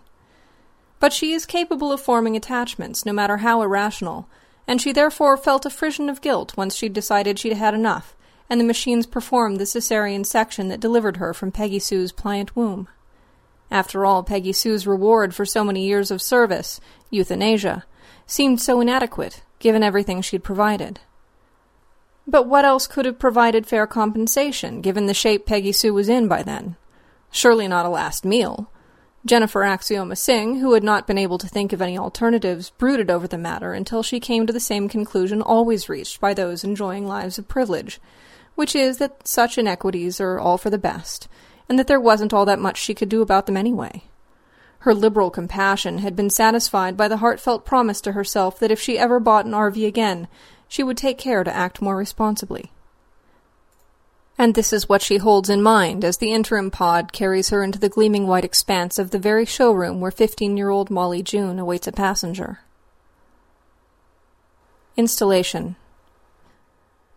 But she is capable of forming attachments, no matter how irrational, and she therefore felt a frisson of guilt once she'd decided she'd had enough, and the machines performed the cesarean section that delivered her from Peggy Sue's pliant womb. After all, Peggy Sue's reward for so many years of service, euthanasia, seemed so inadequate, given everything she'd provided. But what else could have provided fair compensation, given the shape Peggy Sue was in by then? Surely not a last meal. Jennifer Axioma Singh, who had not been able to think of any alternatives, brooded over the matter until she came to the same conclusion always reached by those enjoying lives of privilege, which is that such inequities are all for the best, and that there wasn't all that much she could do about them anyway. Her liberal compassion had been satisfied by the heartfelt promise to herself that if she ever bought an Arvy again, she would take care to act more responsibly. And this is what she holds in mind as the interim pod carries her into the gleaming white expanse of the very showroom where 15 year old Molly June awaits a passenger. Installation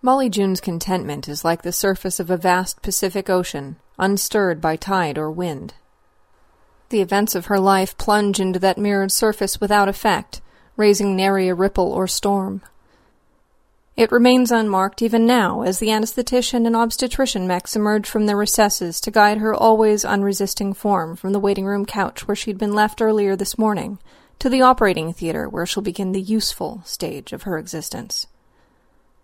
Molly June's contentment is like the surface of a vast Pacific Ocean, unstirred by tide or wind. The events of her life plunge into that mirrored surface without effect, raising nary a ripple or storm. It remains unmarked even now as the anesthetician and obstetrician mechs emerge from their recesses to guide her always unresisting form from the waiting room couch where she'd been left earlier this morning to the operating theater where she'll begin the useful stage of her existence.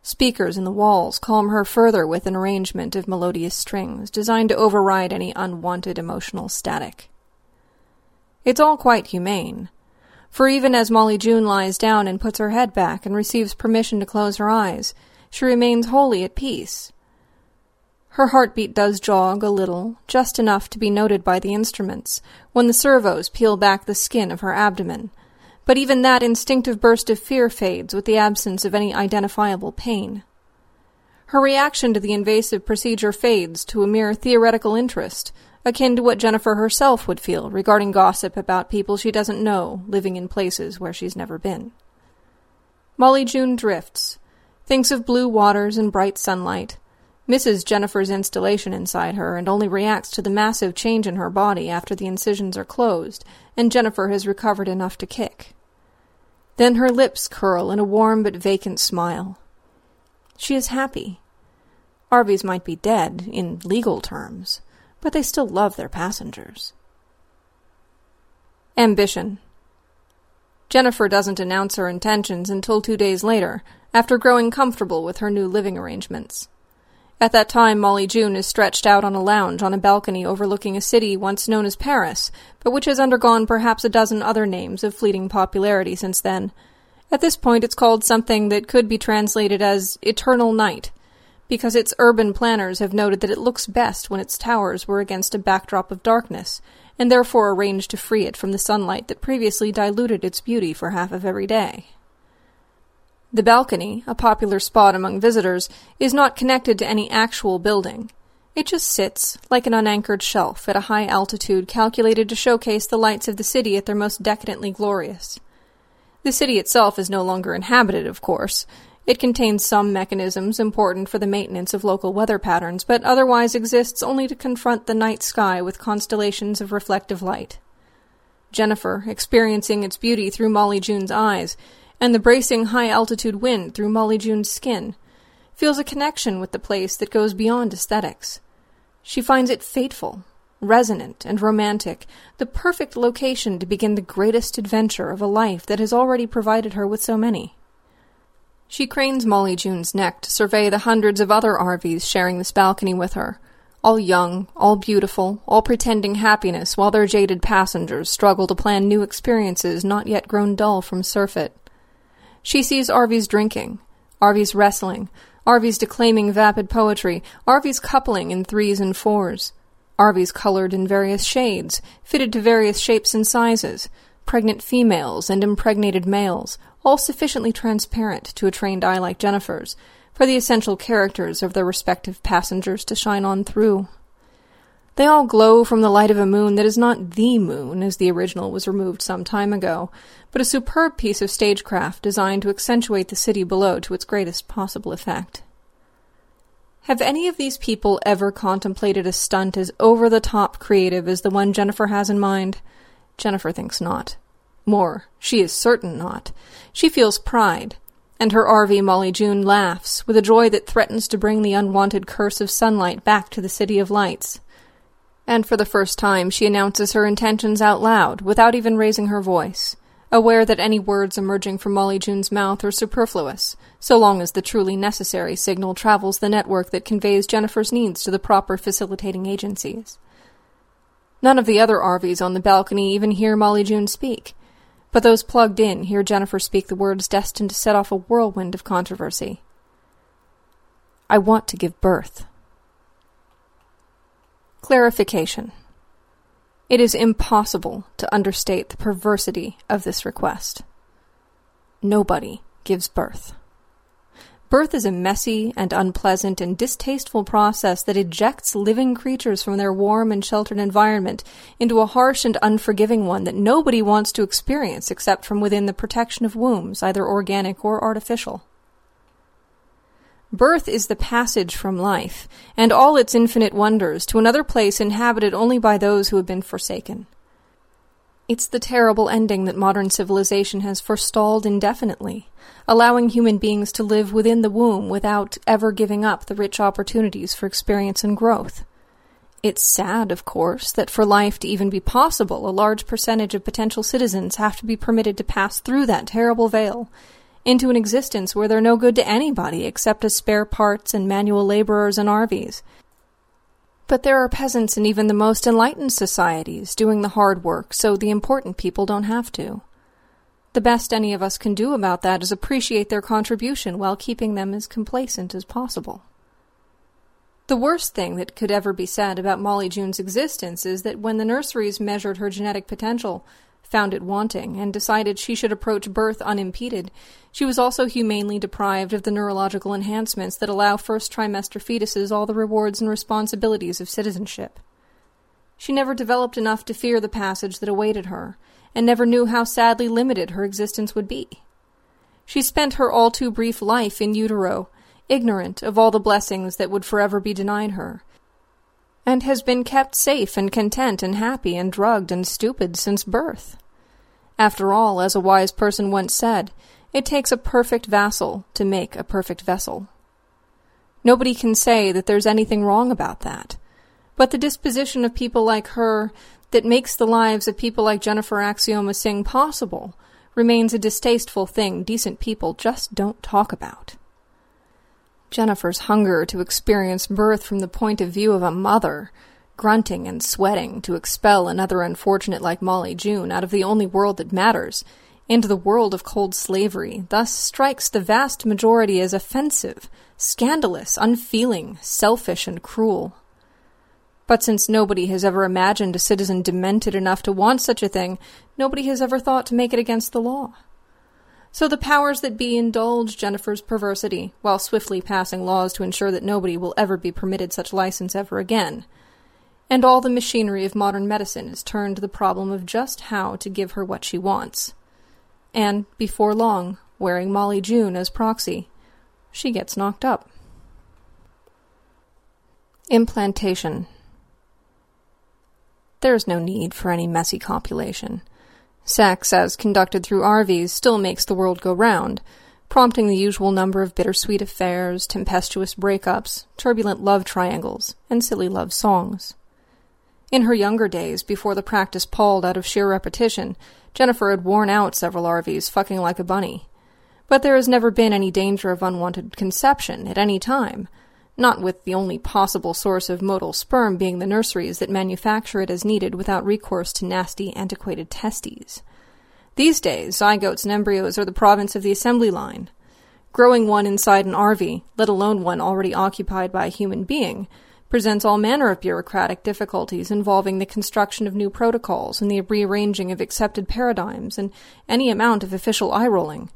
Speakers in the walls calm her further with an arrangement of melodious strings designed to override any unwanted emotional static. It's all quite humane, for even as Molly June lies down and puts her head back and receives permission to close her eyes, she remains wholly at peace. Her heartbeat does jog a little, just enough to be noted by the instruments, when the servos peel back the skin of her abdomen, but even that instinctive burst of fear fades with the absence of any identifiable pain. Her reaction to the invasive procedure fades to a mere theoretical interest, akin to what Jennifer herself would feel regarding gossip about people she doesn't know living in places where she's never been. Molly June drifts, thinks of blue waters and bright sunlight, misses Jennifer's installation inside her, and only reacts to the massive change in her body after the incisions are closed and Jennifer has recovered enough to kick. Then her lips curl in a warm but vacant smile. She is happy, Arvies might be dead, in legal terms, but they still love their passengers. Ambition. Jennifer doesn't announce her intentions until two days later, after growing comfortable with her new living arrangements. At that time, Molly June is stretched out on a lounge on a balcony overlooking a city once known as Paris, but which has undergone perhaps a dozen other names of fleeting popularity since then. At this point, it's called something that could be translated as Eternal Night, because its urban planners have noted that it looks best when its towers were against a backdrop of darkness, and therefore arranged to free it from the sunlight that previously diluted its beauty for half of every day. The balcony, a popular spot among visitors, is not connected to any actual building. It just sits, like an unanchored shelf, at a high altitude calculated to showcase the lights of the city at their most decadently glorious. The city itself is no longer inhabited, of course. It contains some mechanisms important for the maintenance of local weather patterns, but otherwise exists only to confront the night sky with constellations of reflective light. Jennifer, experiencing its beauty through Molly June's eyes, and the bracing high altitude wind through Molly June's skin, feels a connection with the place that goes beyond aesthetics. She finds it fateful, resonant, and romantic, the perfect location to begin the greatest adventure of a life that has already provided her with so many. She cranes Molly June's neck to survey the hundreds of other Arvies sharing this balcony with her, all young, all beautiful, all pretending happiness while their jaded passengers struggle to plan new experiences not yet grown dull from surfeit. She sees Arvies drinking, Arvies wrestling, Arvies declaiming vapid poetry, Arvies coupling in threes and fours, Arvies colored in various shades, fitted to various shapes and sizes, pregnant females and impregnated males, all sufficiently transparent to a trained eye like Jennifer's, for the essential characters of their respective passengers to shine on through. They all glow from the light of a moon that is not the moon, as the original was removed some time ago, but a superb piece of stagecraft designed to accentuate the city below to its greatest possible effect. Have any of these people ever contemplated a stunt as over the top creative as the one Jennifer has in mind? Jennifer thinks not. More, she is certain not. She feels pride, and her Arvy Molly June laughs with a joy that threatens to bring the unwanted curse of sunlight back to the City of Lights and for the first time she announces her intentions out loud, without even raising her voice, aware that any words emerging from Molly June's mouth are superfluous, so long as the truly necessary signal travels the network that conveys Jennifer's needs to the proper facilitating agencies. None of the other Arvies on the balcony even hear Molly June speak, but those plugged in hear Jennifer speak the words destined to set off a whirlwind of controversy. I want to give birth. Clarification. It is impossible to understate the perversity of this request. Nobody gives birth. Birth is a messy and unpleasant and distasteful process that ejects living creatures from their warm and sheltered environment into a harsh and unforgiving one that nobody wants to experience except from within the protection of wombs, either organic or artificial. Birth is the passage from life, and all its infinite wonders, to another place inhabited only by those who have been forsaken. It's the terrible ending that modern civilization has forestalled indefinitely, allowing human beings to live within the womb without ever giving up the rich opportunities for experience and growth. It's sad, of course, that for life to even be possible, a large percentage of potential citizens have to be permitted to pass through that terrible veil into an existence where they're no good to anybody except as spare parts and manual laborers and Arvies. But there are peasants in even the most enlightened societies doing the hard work so the important people don't have to. The best any of us can do about that is appreciate their contribution while keeping them as complacent as possible. The worst thing that could ever be said about Molly June's existence is that when the nurseries measured her genetic potential, found it wanting, and decided she should approach birth unimpeded, she was also humanely deprived of the neurological enhancements that allow first trimester fetuses all the rewards and responsibilities of citizenship. She never developed enough to fear the passage that awaited her, and never knew how sadly limited her existence would be. She spent her all too brief life in utero, ignorant of all the blessings that would forever be denied her, and has been kept safe and content and happy and drugged and stupid since birth. After all, as a wise person once said, it takes a perfect vassal to make a perfect vessel. Nobody can say that there's anything wrong about that. But the disposition of people like her that makes the lives of people like Jennifer Axioma Singh possible remains a distasteful thing decent people just don't talk about. Jennifer's hunger to experience birth from the point of view of a mother, grunting and sweating to expel another unfortunate like Molly June out of the only world that matters, into the world of cold slavery, thus strikes the vast majority as offensive, scandalous, unfeeling, selfish, and cruel. But since nobody has ever imagined a citizen demented enough to want such a thing, nobody has ever thought to make it against the law. So the powers that be indulge Jennifer's perversity, while swiftly passing laws to ensure that nobody will ever be permitted such license ever again. And all the machinery of modern medicine is turned to the problem of just how to give her what she wants. And, before long, wearing Molly June as proxy, she gets knocked up. Implantation there is no need for any messy copulation. Sex, as conducted through Arvies, still makes the world go round, prompting the usual number of bittersweet affairs, tempestuous breakups, turbulent love triangles, and silly love songs. In her younger days, before the practice palled out of sheer repetition, Jennifer had worn out several Arvies fucking like a bunny. But there has never been any danger of unwanted conception at any time, not with the only possible source of motile sperm being the nurseries that manufacture it as needed without recourse to nasty, antiquated testes. These days, zygotes and embryos are the province of the assembly line. Growing one inside an Arvy, let alone one already occupied by a human being, presents all manner of bureaucratic difficulties involving the construction of new protocols and the rearranging of accepted paradigms and any amount of official eye rolling.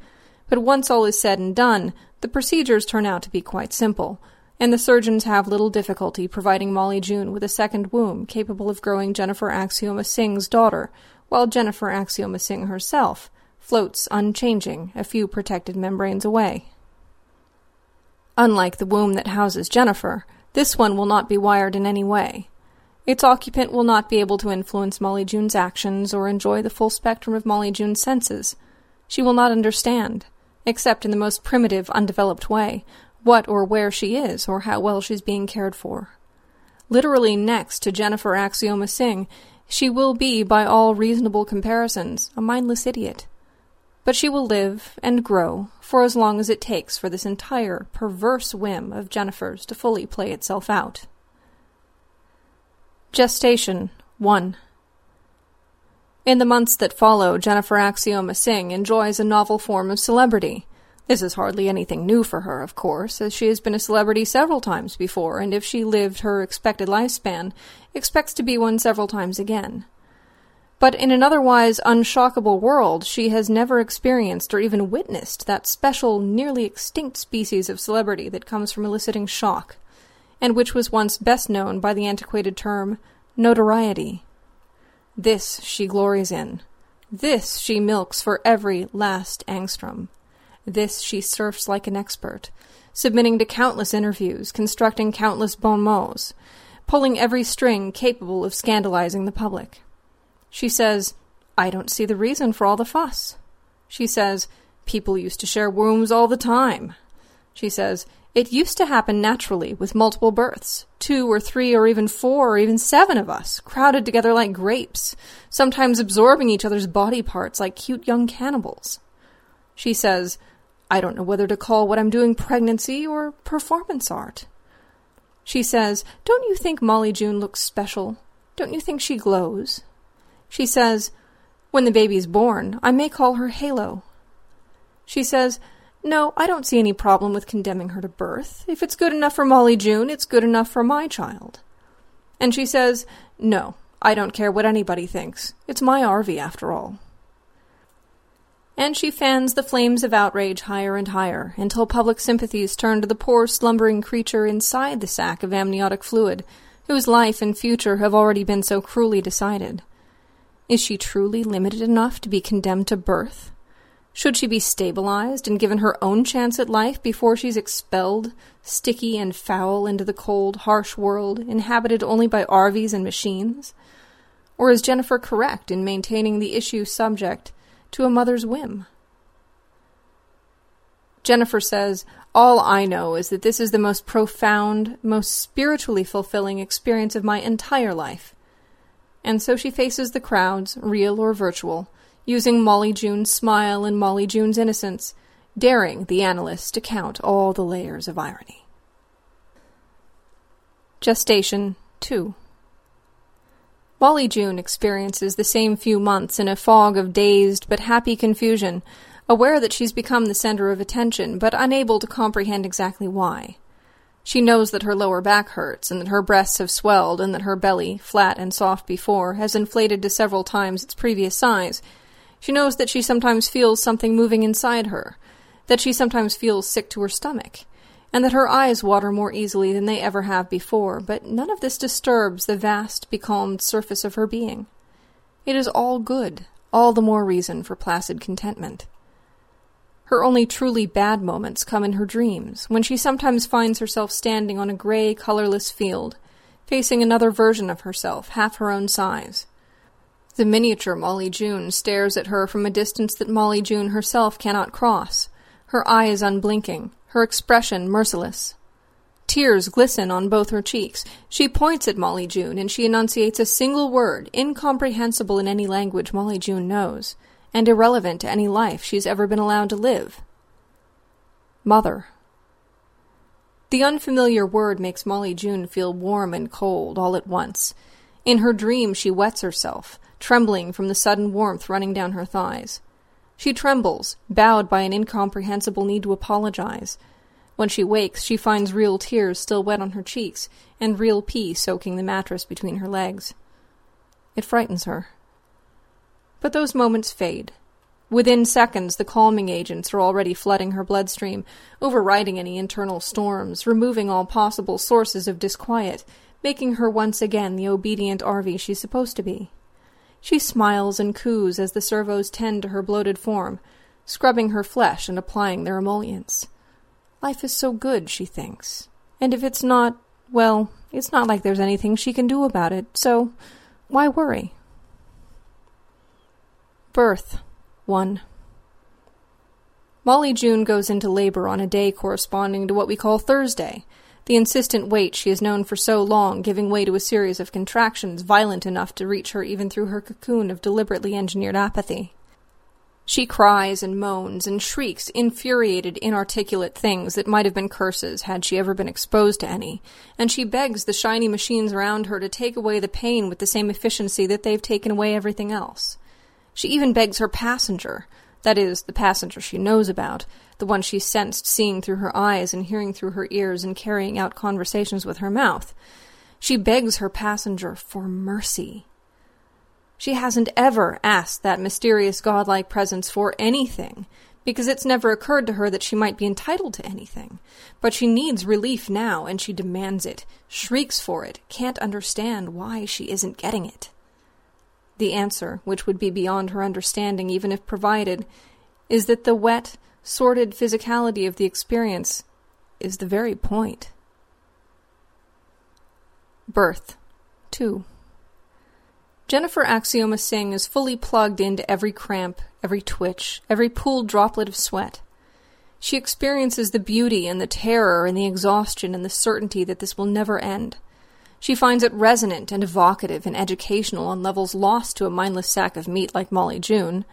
But once all is said and done, the procedures turn out to be quite simple and the surgeons have little difficulty providing Molly June with a second womb capable of growing Jennifer Axioma Singh's daughter, while Jennifer Axioma Singh herself floats unchanging a few protected membranes away. Unlike the womb that houses Jennifer, this one will not be wired in any way. Its occupant will not be able to influence Molly June's actions or enjoy the full spectrum of Molly June's senses. She will not understand, except in the most primitive, undeveloped way, what or where she is or how well she's being cared for. Literally next to Jennifer Axioma Singh, she will be, by all reasonable comparisons, a mindless idiot. But she will live and grow for as long as it takes for this entire perverse whim of Jennifer's to fully play itself out. Gestation 1 In the months that follow, Jennifer Axioma Singh enjoys a novel form of celebrity this is hardly anything new for her, of course, as she has been a celebrity several times before, and if she lived her expected lifespan, expects to be one several times again. But in an otherwise unshockable world, she has never experienced or even witnessed that special, nearly extinct species of celebrity that comes from eliciting shock, and which was once best known by the antiquated term notoriety. This she glories in. This she milks for every last angstrom. This she surfs like an expert, submitting to countless interviews, constructing countless bon mots, pulling every string capable of scandalizing the public. She says, I don't see the reason for all the fuss. She says, people used to share wombs all the time. She says, it used to happen naturally with multiple births, two or three or even four or even seven of us, crowded together like grapes, sometimes absorbing each other's body parts like cute young cannibals. She says, I don't know whether to call what I'm doing pregnancy or performance art. She says, Don't you think Molly June looks special? Don't you think she glows? She says, When the baby's born, I may call her Halo. She says, No, I don't see any problem with condemning her to birth. If it's good enough for Molly June, it's good enough for my child. And she says, No, I don't care what anybody thinks. It's my Arvy after all and she fans the flames of outrage higher and higher until public sympathies turn to the poor slumbering creature inside the sack of amniotic fluid, whose life and future have already been so cruelly decided. Is she truly limited enough to be condemned to birth? Should she be stabilized and given her own chance at life before she's expelled, sticky and foul, into the cold, harsh world inhabited only by Arvies and machines? Or is Jennifer correct in maintaining the issue subject to a mother's whim. Jennifer says, All I know is that this is the most profound, most spiritually fulfilling experience of my entire life. And so she faces the crowds, real or virtual, using Molly June's smile and Molly June's innocence, daring the analyst to count all the layers of irony. Gestation 2 Molly June experiences the same few months in a fog of dazed but happy confusion, aware that she's become the center of attention, but unable to comprehend exactly why. She knows that her lower back hurts, and that her breasts have swelled, and that her belly, flat and soft before, has inflated to several times its previous size. She knows that she sometimes feels something moving inside her, that she sometimes feels sick to her stomach, and that her eyes water more easily than they ever have before, but none of this disturbs the vast, becalmed surface of her being. It is all good, all the more reason for placid contentment. Her only truly bad moments come in her dreams, when she sometimes finds herself standing on a gray, colorless field, facing another version of herself, half her own size. The miniature Molly June stares at her from a distance that Molly June herself cannot cross, her eye is unblinking, her expression merciless. Tears glisten on both her cheeks. She points at Molly June and she enunciates a single word, incomprehensible in any language Molly June knows and irrelevant to any life she's ever been allowed to live. Mother. The unfamiliar word makes Molly June feel warm and cold all at once. In her dream, she wets herself, trembling from the sudden warmth running down her thighs. She trembles, bowed by an incomprehensible need to apologize. When she wakes, she finds real tears still wet on her cheeks, and real pee soaking the mattress between her legs. It frightens her. But those moments fade. Within seconds, the calming agents are already flooding her bloodstream, overriding any internal storms, removing all possible sources of disquiet, making her once again the obedient Arvy she's supposed to be. She smiles and coos as the servos tend to her bloated form, scrubbing her flesh and applying their emollients. Life is so good, she thinks. And if it's not, well, it's not like there's anything she can do about it, so why worry? Birth 1. Molly June goes into labor on a day corresponding to what we call Thursday, the insistent weight she has known for so long giving way to a series of contractions violent enough to reach her even through her cocoon of deliberately engineered apathy. She cries and moans and shrieks infuriated, inarticulate things that might have been curses had she ever been exposed to any, and she begs the shiny machines around her to take away the pain with the same efficiency that they've taken away everything else. She even begs her passenger, that is, the passenger she knows about, the one she sensed seeing through her eyes and hearing through her ears and carrying out conversations with her mouth. She begs her passenger for mercy. She hasn't ever asked that mysterious godlike presence for anything, because it's never occurred to her that she might be entitled to anything. But she needs relief now, and she demands it, shrieks for it, can't understand why she isn't getting it. The answer, which would be beyond her understanding even if provided, is that the wet, sordid physicality of the experience is the very point. Birth 2. Jennifer Axioma Singh is fully plugged into every cramp, every twitch, every pooled droplet of sweat. She experiences the beauty and the terror and the exhaustion and the certainty that this will never end. She finds it resonant and evocative and educational on levels lost to a mindless sack of meat like Molly June.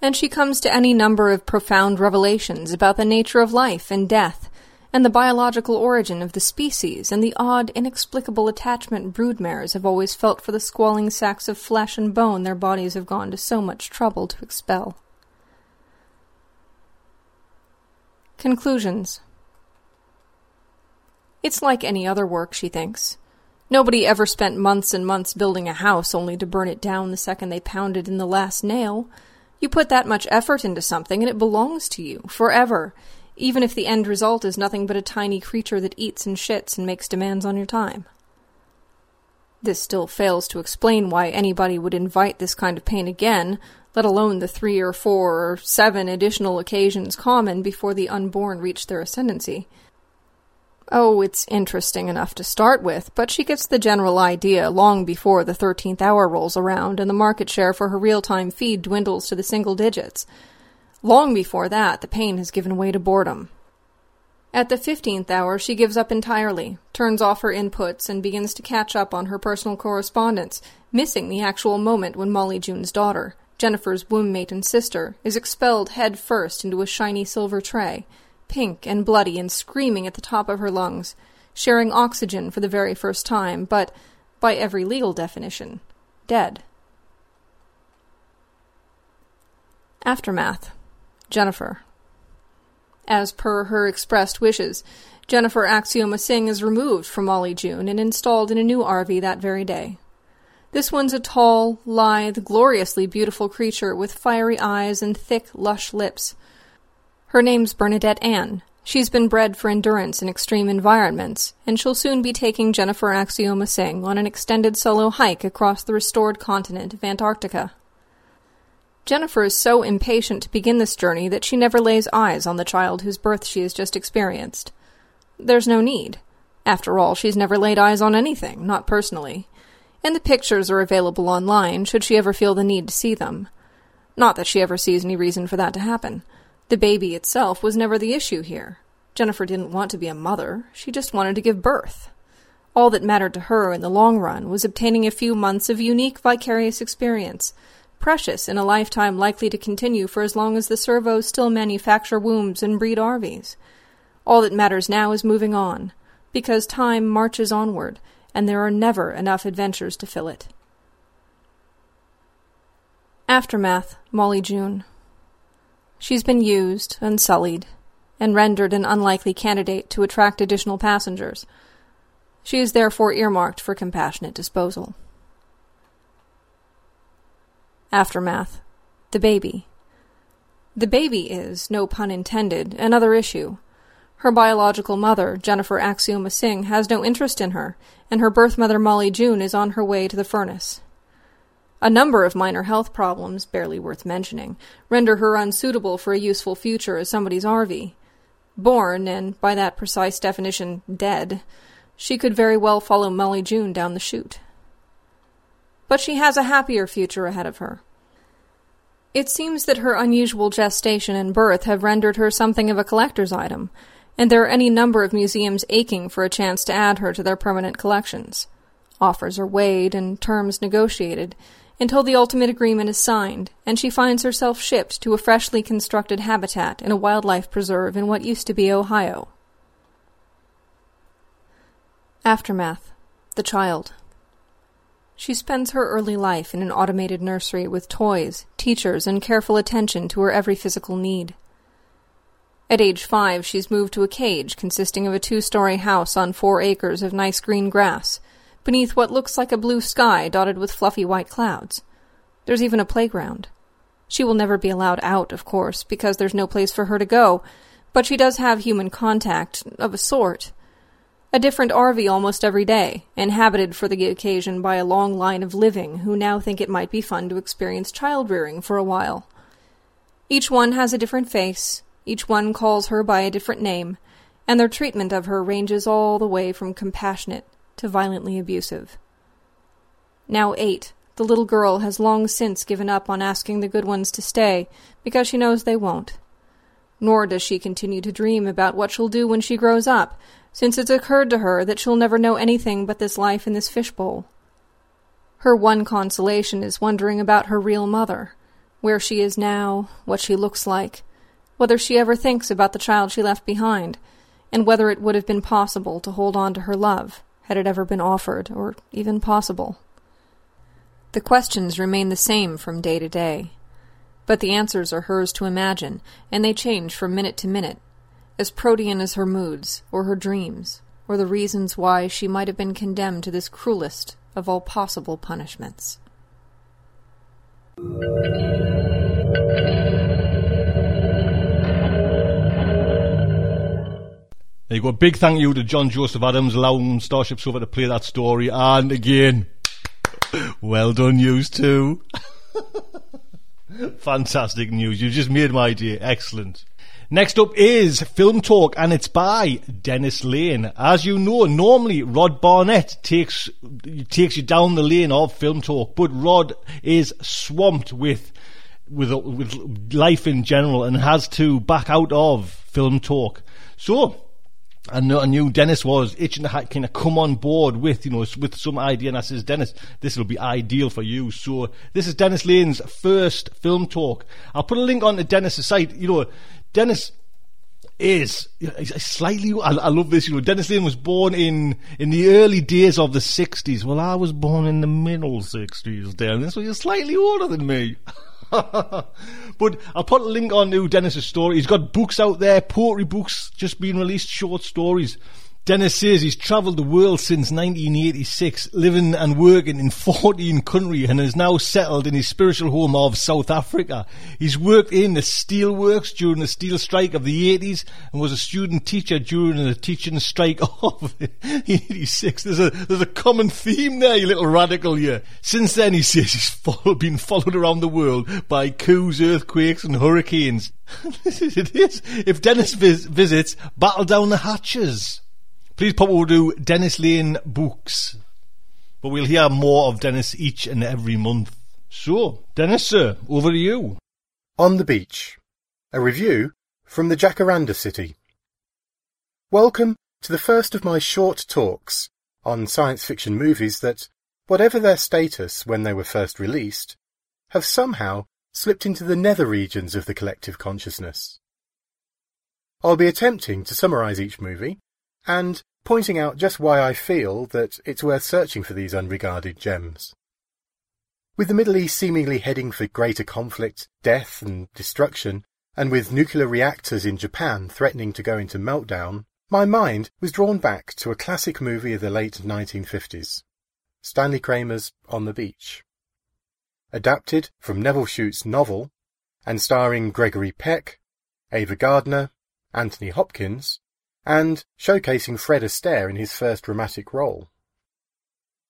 And she comes to any number of profound revelations about the nature of life and death, and the biological origin of the species, and the odd, inexplicable attachment broodmares have always felt for the squalling sacks of flesh and bone their bodies have gone to so much trouble to expel. Conclusions It's like any other work, she thinks. Nobody ever spent months and months building a house only to burn it down the second they pounded in the last nail. You put that much effort into something and it belongs to you, forever, even if the end result is nothing but a tiny creature that eats and shits and makes demands on your time. This still fails to explain why anybody would invite this kind of pain again, let alone the three or four or seven additional occasions common before the unborn reach their ascendancy. Oh, it's interesting enough to start with, but she gets the general idea long before the 13th hour rolls around and the market share for her real time feed dwindles to the single digits. Long before that, the pain has given way to boredom. At the fifteenth hour, she gives up entirely, turns off her inputs, and begins to catch up on her personal correspondence, missing the actual moment when Molly June's daughter, Jennifer's womb mate and sister, is expelled head first into a shiny silver tray, pink and bloody and screaming at the top of her lungs, sharing oxygen for the very first time, but, by every legal definition, dead. Aftermath Jennifer. As per her expressed wishes, Jennifer Axioma Singh is removed from Molly June and installed in a new Arvy that very day. This one's a tall, lithe, gloriously beautiful creature with fiery eyes and thick, lush lips. Her name's Bernadette Ann. She's been bred for endurance in extreme environments, and she'll soon be taking Jennifer Axioma Singh on an extended solo hike across the restored continent of Antarctica. Jennifer is so impatient to begin this journey that she never lays eyes on the child whose birth she has just experienced. There's no need. After all, she's never laid eyes on anything, not personally. And the pictures are available online should she ever feel the need to see them. Not that she ever sees any reason for that to happen. The baby itself was never the issue here. Jennifer didn't want to be a mother, she just wanted to give birth. All that mattered to her in the long run was obtaining a few months of unique vicarious experience precious in a lifetime likely to continue for as long as the servos still manufacture wombs and breed Arvies. All that matters now is moving on, because time marches onward, and there are never enough adventures to fill it. Aftermath, Molly June. She's been used and sullied, and rendered an unlikely candidate to attract additional passengers. She is therefore earmarked for compassionate disposal. Aftermath. The baby. The baby is, no pun intended, another issue. Her biological mother, Jennifer Axioma Singh, has no interest in her, and her birth mother, Molly June, is on her way to the furnace. A number of minor health problems, barely worth mentioning, render her unsuitable for a useful future as somebody's Arvy. Born, and by that precise definition, dead, she could very well follow Molly June down the chute but she has a happier future ahead of her. It seems that her unusual gestation and birth have rendered her something of a collector's item, and there are any number of museums aching for a chance to add her to their permanent collections. Offers are weighed and terms negotiated until the ultimate agreement is signed, and she finds herself shipped to a freshly constructed habitat in a wildlife preserve in what used to be Ohio. Aftermath The Child she spends her early life in an automated nursery with toys, teachers, and careful attention to her every physical need. At age five, she's moved to a cage consisting of a two story house on four acres of nice green grass, beneath what looks like a blue sky dotted with fluffy white clouds. There's even a playground. She will never be allowed out, of course, because there's no place for her to go, but she does have human contact, of a sort. A different Arvy almost every day, inhabited for the occasion by a long line of living who now think it might be fun to experience child rearing for a while. Each one has a different face, each one calls her by a different name, and their treatment of her ranges all the way from compassionate to violently abusive. Now eight, the little girl has long since given up on asking the good ones to stay because she knows they won't. Nor does she continue to dream about what she'll do when she grows up, since it's occurred to her that she'll never know anything but this life in this fishbowl. Her one consolation is wondering about her real mother, where she is now, what she looks like, whether she ever thinks about the child she left behind, and whether it would have been possible to hold on to her love, had it ever been offered, or even possible. The questions remain the same from day to day, but the answers are hers to imagine, and they change from minute to minute, as protean as her moods, or her dreams, or the reasons why she might have been condemned to this cruelest of all possible punishments. There you go. Big thank you to John Joseph Adams, allowing Starship Sofa to play that story. And again, well done, news too. Fantastic news. You just made my day. Excellent. Next up is Film Talk, and it's by Dennis Lane. As you know, normally Rod Barnett takes takes you down the lane of Film Talk, but Rod is swamped with with with life in general and has to back out of film talk. So I I knew Dennis was itching to kind of come on board with, you know, with some idea. And I says, Dennis, this will be ideal for you. So this is Dennis Lane's first film talk. I'll put a link on to Dennis's site. You know, Dennis is slightly. I, I, love this. You know, Dennis Lane was born in in the early days of the '60s. Well, I was born in the middle '60s, Dennis. So you're slightly older than me. but I'll put a link on to Dennis's story. He's got books out there, poetry books, just being released, short stories. Dennis says he's travelled the world since 1986, living and working in 14 countries and is now settled in his spiritual home of South Africa. He's worked in the steelworks during the steel strike of the 80s and was a student teacher during the teaching strike of 86. There's a, there's a common theme there, you little radical here. Since then, he says he's follow, been followed around the world by coups, earthquakes and hurricanes. this is it is. If Dennis vis- visits, battle down the hatches. Please pop over to Dennis Lane Books. But we'll hear more of Dennis each and every month. So, Dennis, sir, over to you. On the Beach. A review from the Jacaranda City. Welcome to the first of my short talks on science fiction movies that, whatever their status when they were first released, have somehow slipped into the nether regions of the collective consciousness. I'll be attempting to summarize each movie and pointing out just why I feel that it's worth searching for these unregarded gems. With the Middle East seemingly heading for greater conflict, death and destruction, and with nuclear reactors in Japan threatening to go into meltdown, my mind was drawn back to a classic movie of the late 1950s, Stanley Kramer's On the Beach. Adapted from Nevil Shute's novel, and starring Gregory Peck, Ava Gardner, Anthony Hopkins, and showcasing Fred Astaire in his first dramatic role.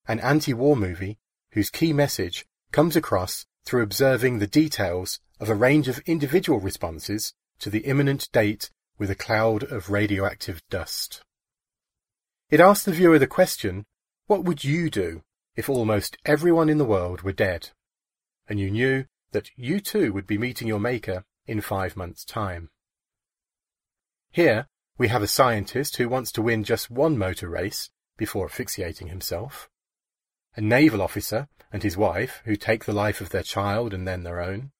An anti-war movie whose key message comes across through observing the details of a range of individual responses to the imminent date with a cloud of radioactive dust. It asks the viewer the question, what would you do if almost everyone in the world were dead, and you knew that you too would be meeting your maker in five months' time? Here, we have a scientist who wants to win just one motor race before asphyxiating himself, a naval officer and his wife who take the life of their child and then their own,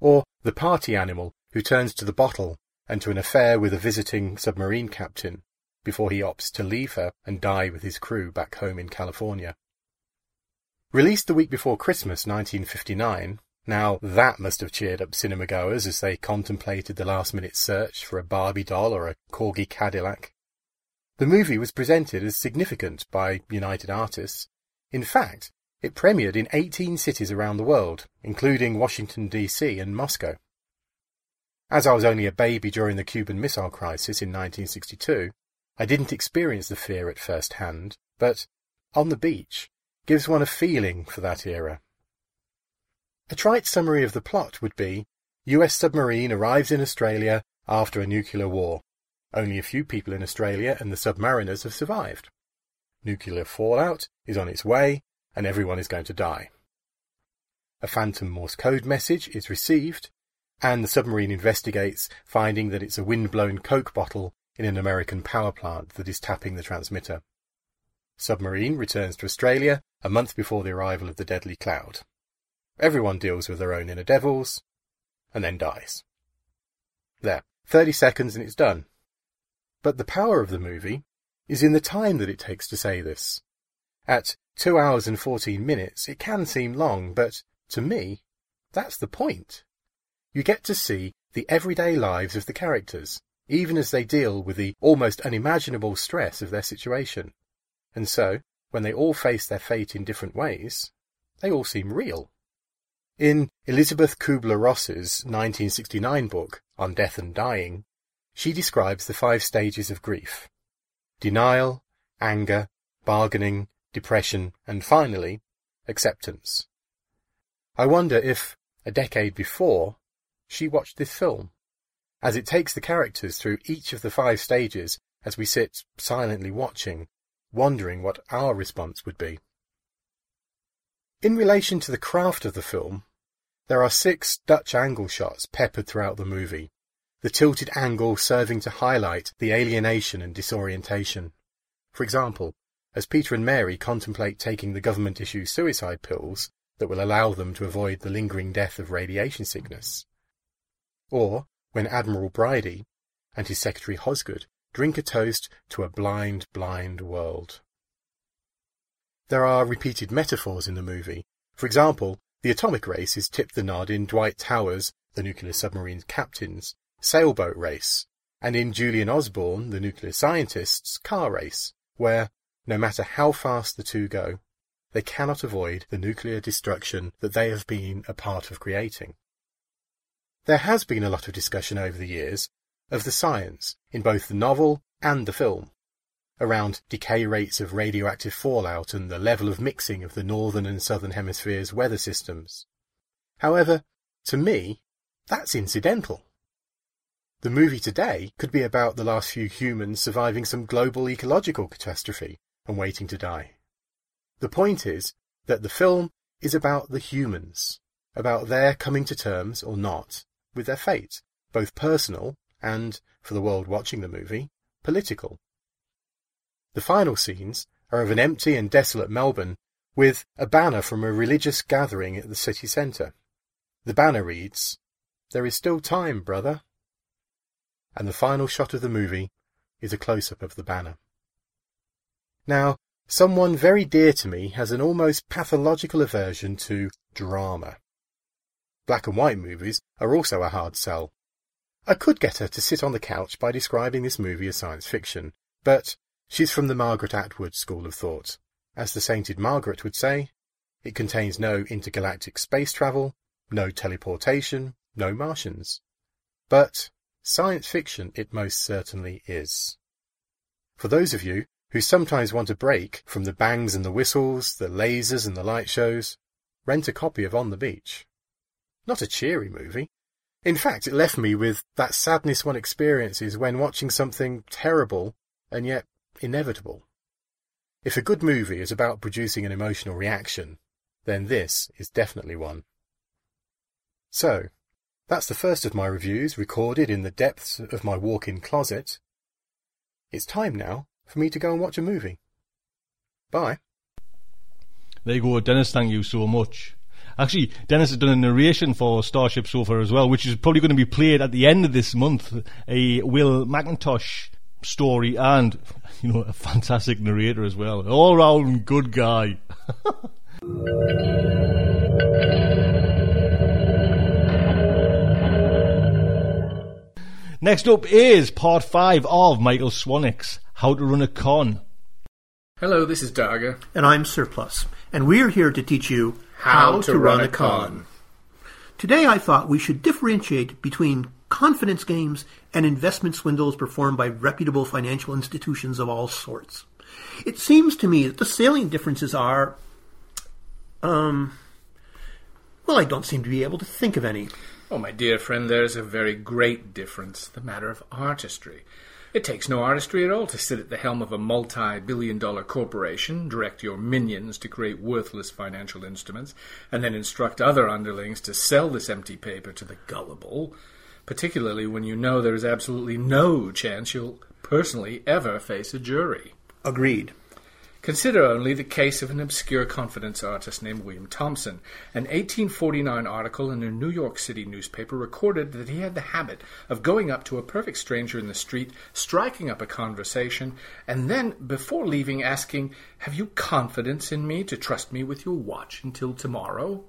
or the party animal who turns to the bottle and to an affair with a visiting submarine captain before he opts to leave her and die with his crew back home in California. Released the week before Christmas 1959, now, that must have cheered up cinema goers as they contemplated the last minute search for a Barbie doll or a Corgi Cadillac. The movie was presented as significant by United Artists. In fact, it premiered in 18 cities around the world, including Washington, D.C. and Moscow. As I was only a baby during the Cuban Missile Crisis in 1962, I didn't experience the fear at first hand, but On the Beach gives one a feeling for that era a trite summary of the plot would be US submarine arrives in Australia after a nuclear war. Only a few people in Australia and the submariners have survived. Nuclear fallout is on its way, and everyone is going to die. A phantom Morse code message is received, and the submarine investigates, finding that it's a wind-blown Coke bottle in an American power plant that is tapping the transmitter. Submarine returns to Australia a month before the arrival of the deadly cloud. Everyone deals with their own inner devils, and then dies. There, 30 seconds and it's done. But the power of the movie is in the time that it takes to say this. At 2 hours and 14 minutes, it can seem long, but to me, that's the point. You get to see the everyday lives of the characters, even as they deal with the almost unimaginable stress of their situation. And so, when they all face their fate in different ways, they all seem real. In Elizabeth Kubler-Ross's 1969 book on death and dying, she describes the five stages of grief. Denial, anger, bargaining, depression, and finally, acceptance. I wonder if, a decade before, she watched this film, as it takes the characters through each of the five stages as we sit silently watching, wondering what our response would be. In relation to the craft of the film, There are six Dutch angle shots peppered throughout the movie, the tilted angle serving to highlight the alienation and disorientation. For example, as Peter and Mary contemplate taking the government issue suicide pills that will allow them to avoid the lingering death of radiation sickness. Or when Admiral Bridie and his secretary Hosgood drink a toast to a blind, blind world. There are repeated metaphors in the movie. For example, the atomic race is tipped the nod in Dwight Towers, the nuclear submarine captain's, sailboat race, and in Julian Osborne, the nuclear scientist's, car race, where, no matter how fast the two go, they cannot avoid the nuclear destruction that they have been a part of creating. There has been a lot of discussion over the years of the science in both the novel and the film around decay rates of radioactive fallout and the level of mixing of the northern and southern hemispheres' weather systems. However, to me, that's incidental. The movie today could be about the last few humans surviving some global ecological catastrophe and waiting to die. The point is that the film is about the humans, about their coming to terms, or not, with their fate, both personal and, for the world watching the movie, political. The final scenes are of an empty and desolate Melbourne with a banner from a religious gathering at the city centre. The banner reads, There is still time, brother. And the final shot of the movie is a close-up of the banner. Now, someone very dear to me has an almost pathological aversion to drama. Black and white movies are also a hard sell. I could get her to sit on the couch by describing this movie as science fiction, but She's from the Margaret Atwood school of thought. As the sainted Margaret would say, it contains no intergalactic space travel, no teleportation, no Martians. But science fiction it most certainly is. For those of you who sometimes want a break from the bangs and the whistles, the lasers and the light shows, rent a copy of On the Beach. Not a cheery movie. In fact, it left me with that sadness one experiences when watching something terrible and yet inevitable. If a good movie is about producing an emotional reaction, then this is definitely one. So, that's the first of my reviews recorded in the depths of my walk-in closet. It's time now for me to go and watch a movie. Bye. There you go, Dennis. Thank you so much. Actually, Dennis has done a narration for Starship Sofa as well, which is probably going to be played at the end of this month. A Will McIntosh story and you know a fantastic narrator as well. All round good guy. Next up is part five of Michael Swanwick's How to Run a Con. Hello, this is Darger. And I'm Surplus. And we're here to teach you how, to, run, a con. Today I thought we should differentiate between confidence games and investment swindles performed by reputable financial institutions of all sorts. It seems to me that the salient differences are, um, well, I don't seem to be able to think of any. Oh, my dear friend, there's a very great difference the matter of artistry. It takes no artistry at all to sit at the helm of a multi billion dollar corporation, direct your minions to create worthless financial instruments, and then instruct other underlings to sell this empty paper to the gullible particularly when you know there is absolutely no chance you'll personally ever face a jury. Agreed. Consider only the case of an obscure confidence artist named William Thompson. An 1849 article in a New York City newspaper recorded that he had the habit of going up to a perfect stranger in the street, striking up a conversation, and then, before leaving, asking, Have you confidence in me to trust me with your watch until tomorrow?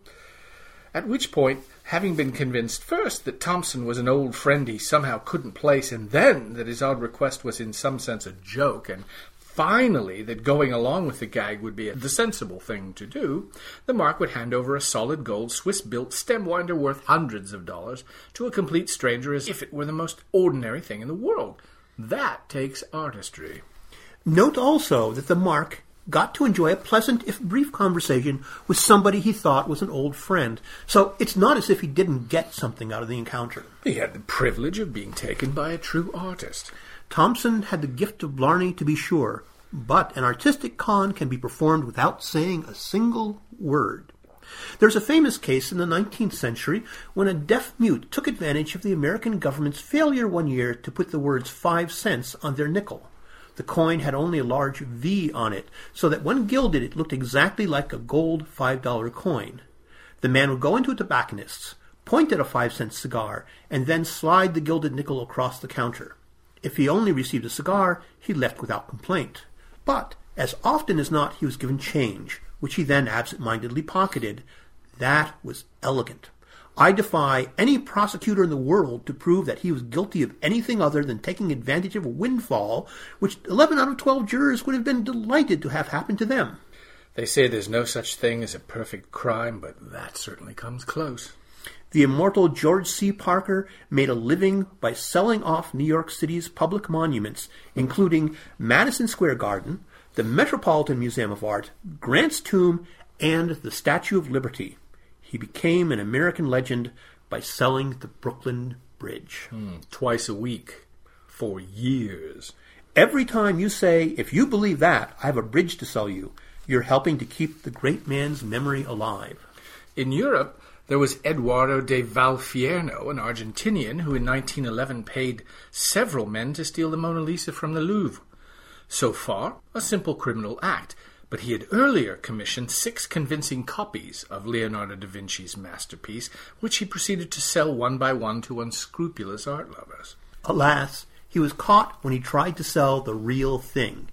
At which point, having been convinced first that Thompson was an old friend he somehow couldn't place, and then that his odd request was in some sense a joke, and finally that going along with the gag would be the sensible thing to do, the Mark would hand over a solid gold Swiss built stem winder worth hundreds of dollars to a complete stranger as if it were the most ordinary thing in the world. That takes artistry. Note also that the Mark got to enjoy a pleasant, if brief, conversation with somebody he thought was an old friend. So it's not as if he didn't get something out of the encounter. He had the privilege of being taken by a true artist. Thompson had the gift of Blarney, to be sure, but an artistic con can be performed without saying a single word. There's a famous case in the 19th century when a deaf mute took advantage of the American government's failure one year to put the words five cents on their nickel. The coin had only a large V on it, so that when gilded it looked exactly like a gold $5 coin. The man would go into a tobacconist's, point at a five cent cigar, and then slide the gilded nickel across the counter. If he only received a cigar, he left without complaint. But, as often as not, he was given change, which he then absent-mindedly pocketed. That was elegant. I defy any prosecutor in the world to prove that he was guilty of anything other than taking advantage of a windfall, which 11 out of 12 jurors would have been delighted to have happened to them. They say there's no such thing as a perfect crime, but that certainly comes close. The immortal George C. Parker made a living by selling off New York City's public monuments, including Madison Square Garden, the Metropolitan Museum of Art, Grant's Tomb, and the Statue of Liberty. He became an American legend by selling the Brooklyn Bridge. Hmm, twice a week. For years. Every time you say, if you believe that, I have a bridge to sell you, you're helping to keep the great man's memory alive. In Europe, there was Eduardo de Valfierno, an Argentinian who in 1911 paid several men to steal the Mona Lisa from the Louvre. So far, a simple criminal act, but he had earlier commissioned six convincing copies of Leonardo da Vinci's masterpiece, which he proceeded to sell one by one to unscrupulous art lovers. Alas, he was caught when he tried to sell the real thing.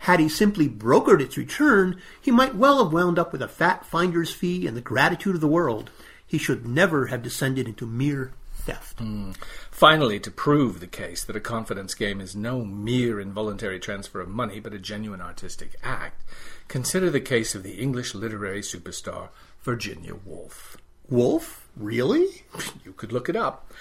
Had he simply brokered its return, he might well have wound up with a fat finder's fee and the gratitude of the world. He should never have descended into mere theft. Mm. Finally, to prove the case that a confidence game is no mere involuntary transfer of money, but a genuine artistic act, consider the case of the English literary superstar Virginia Woolf. Woolf? Really? You could look it up.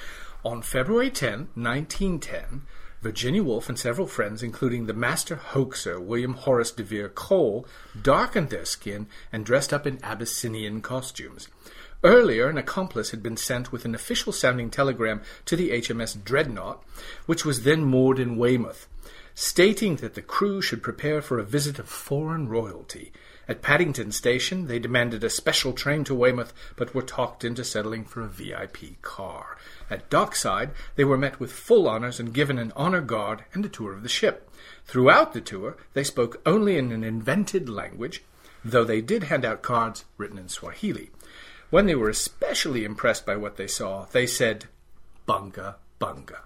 On February 10, 1910, Virginia Woolf and several friends, including the master hoaxer William Horace de Vere Cole, darkened their skin and dressed up in Abyssinian costumes. Earlier, an accomplice had been sent with an official sounding telegram to the HMS Dreadnought, which was then moored in Weymouth, stating that the crew should prepare for a visit of foreign royalty. At Paddington Station, they demanded a special train to Weymouth, but were talked into settling for a VIP car. At Dockside, they were met with full honors and given an honor guard and a tour of the ship. Throughout the tour, they spoke only in an invented language, though they did hand out cards written in Swahili. When they were especially impressed by what they saw, they said, Bunga Bunga.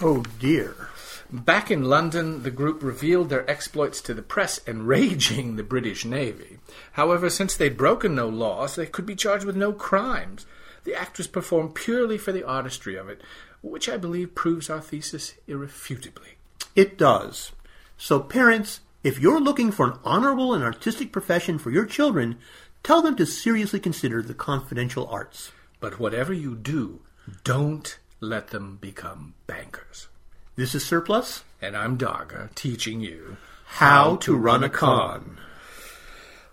Oh dear. Back in London, the group revealed their exploits to the press, enraging the British Navy. However, since they'd broken no laws, they could be charged with no crimes. The act was performed purely for the artistry of it, which I believe proves our thesis irrefutably. It does. So, parents, if you're looking for an honorable and artistic profession for your children, Tell them to seriously consider the confidential arts. But whatever you do, don't let them become bankers. This is Surplus. And I'm Darger, teaching you how, how to, run, run a con.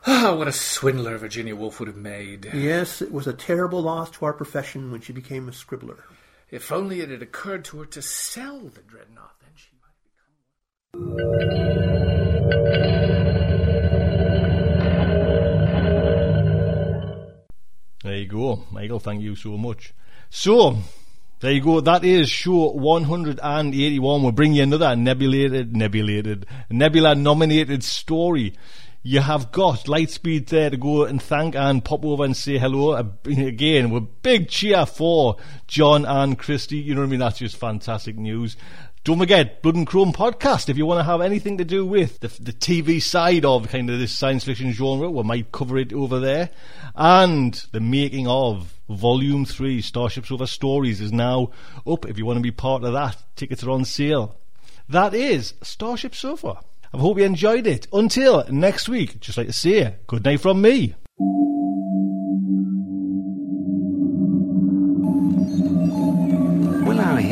Ah, oh, what a swindler Virginia Woolf would have made. Yes, it was a terrible loss to our profession when she became a scribbler. If only it had occurred to her to sell the dreadnought, then she might have become There you go, Michael. Thank you so much. So, there you go. That is show 181. We'll bring you another nebulated, nebulated, nebula nominated story. You have got Lightspeed there to go and thank and pop over and say hello uh, again with big cheer for John and Christie. You know what I mean? That's just fantastic news. Don't forget, Blood and Chrome podcast. If you want to have anything to do with the, the TV side of kind of this science fiction genre, we might cover it over there. And the making of Volume 3, Starship Sofa Stories, is now up. If you want to be part of that, tickets are on sale. That is Starship Sofa. I hope you enjoyed it. Until next week, just like to say, good night from me.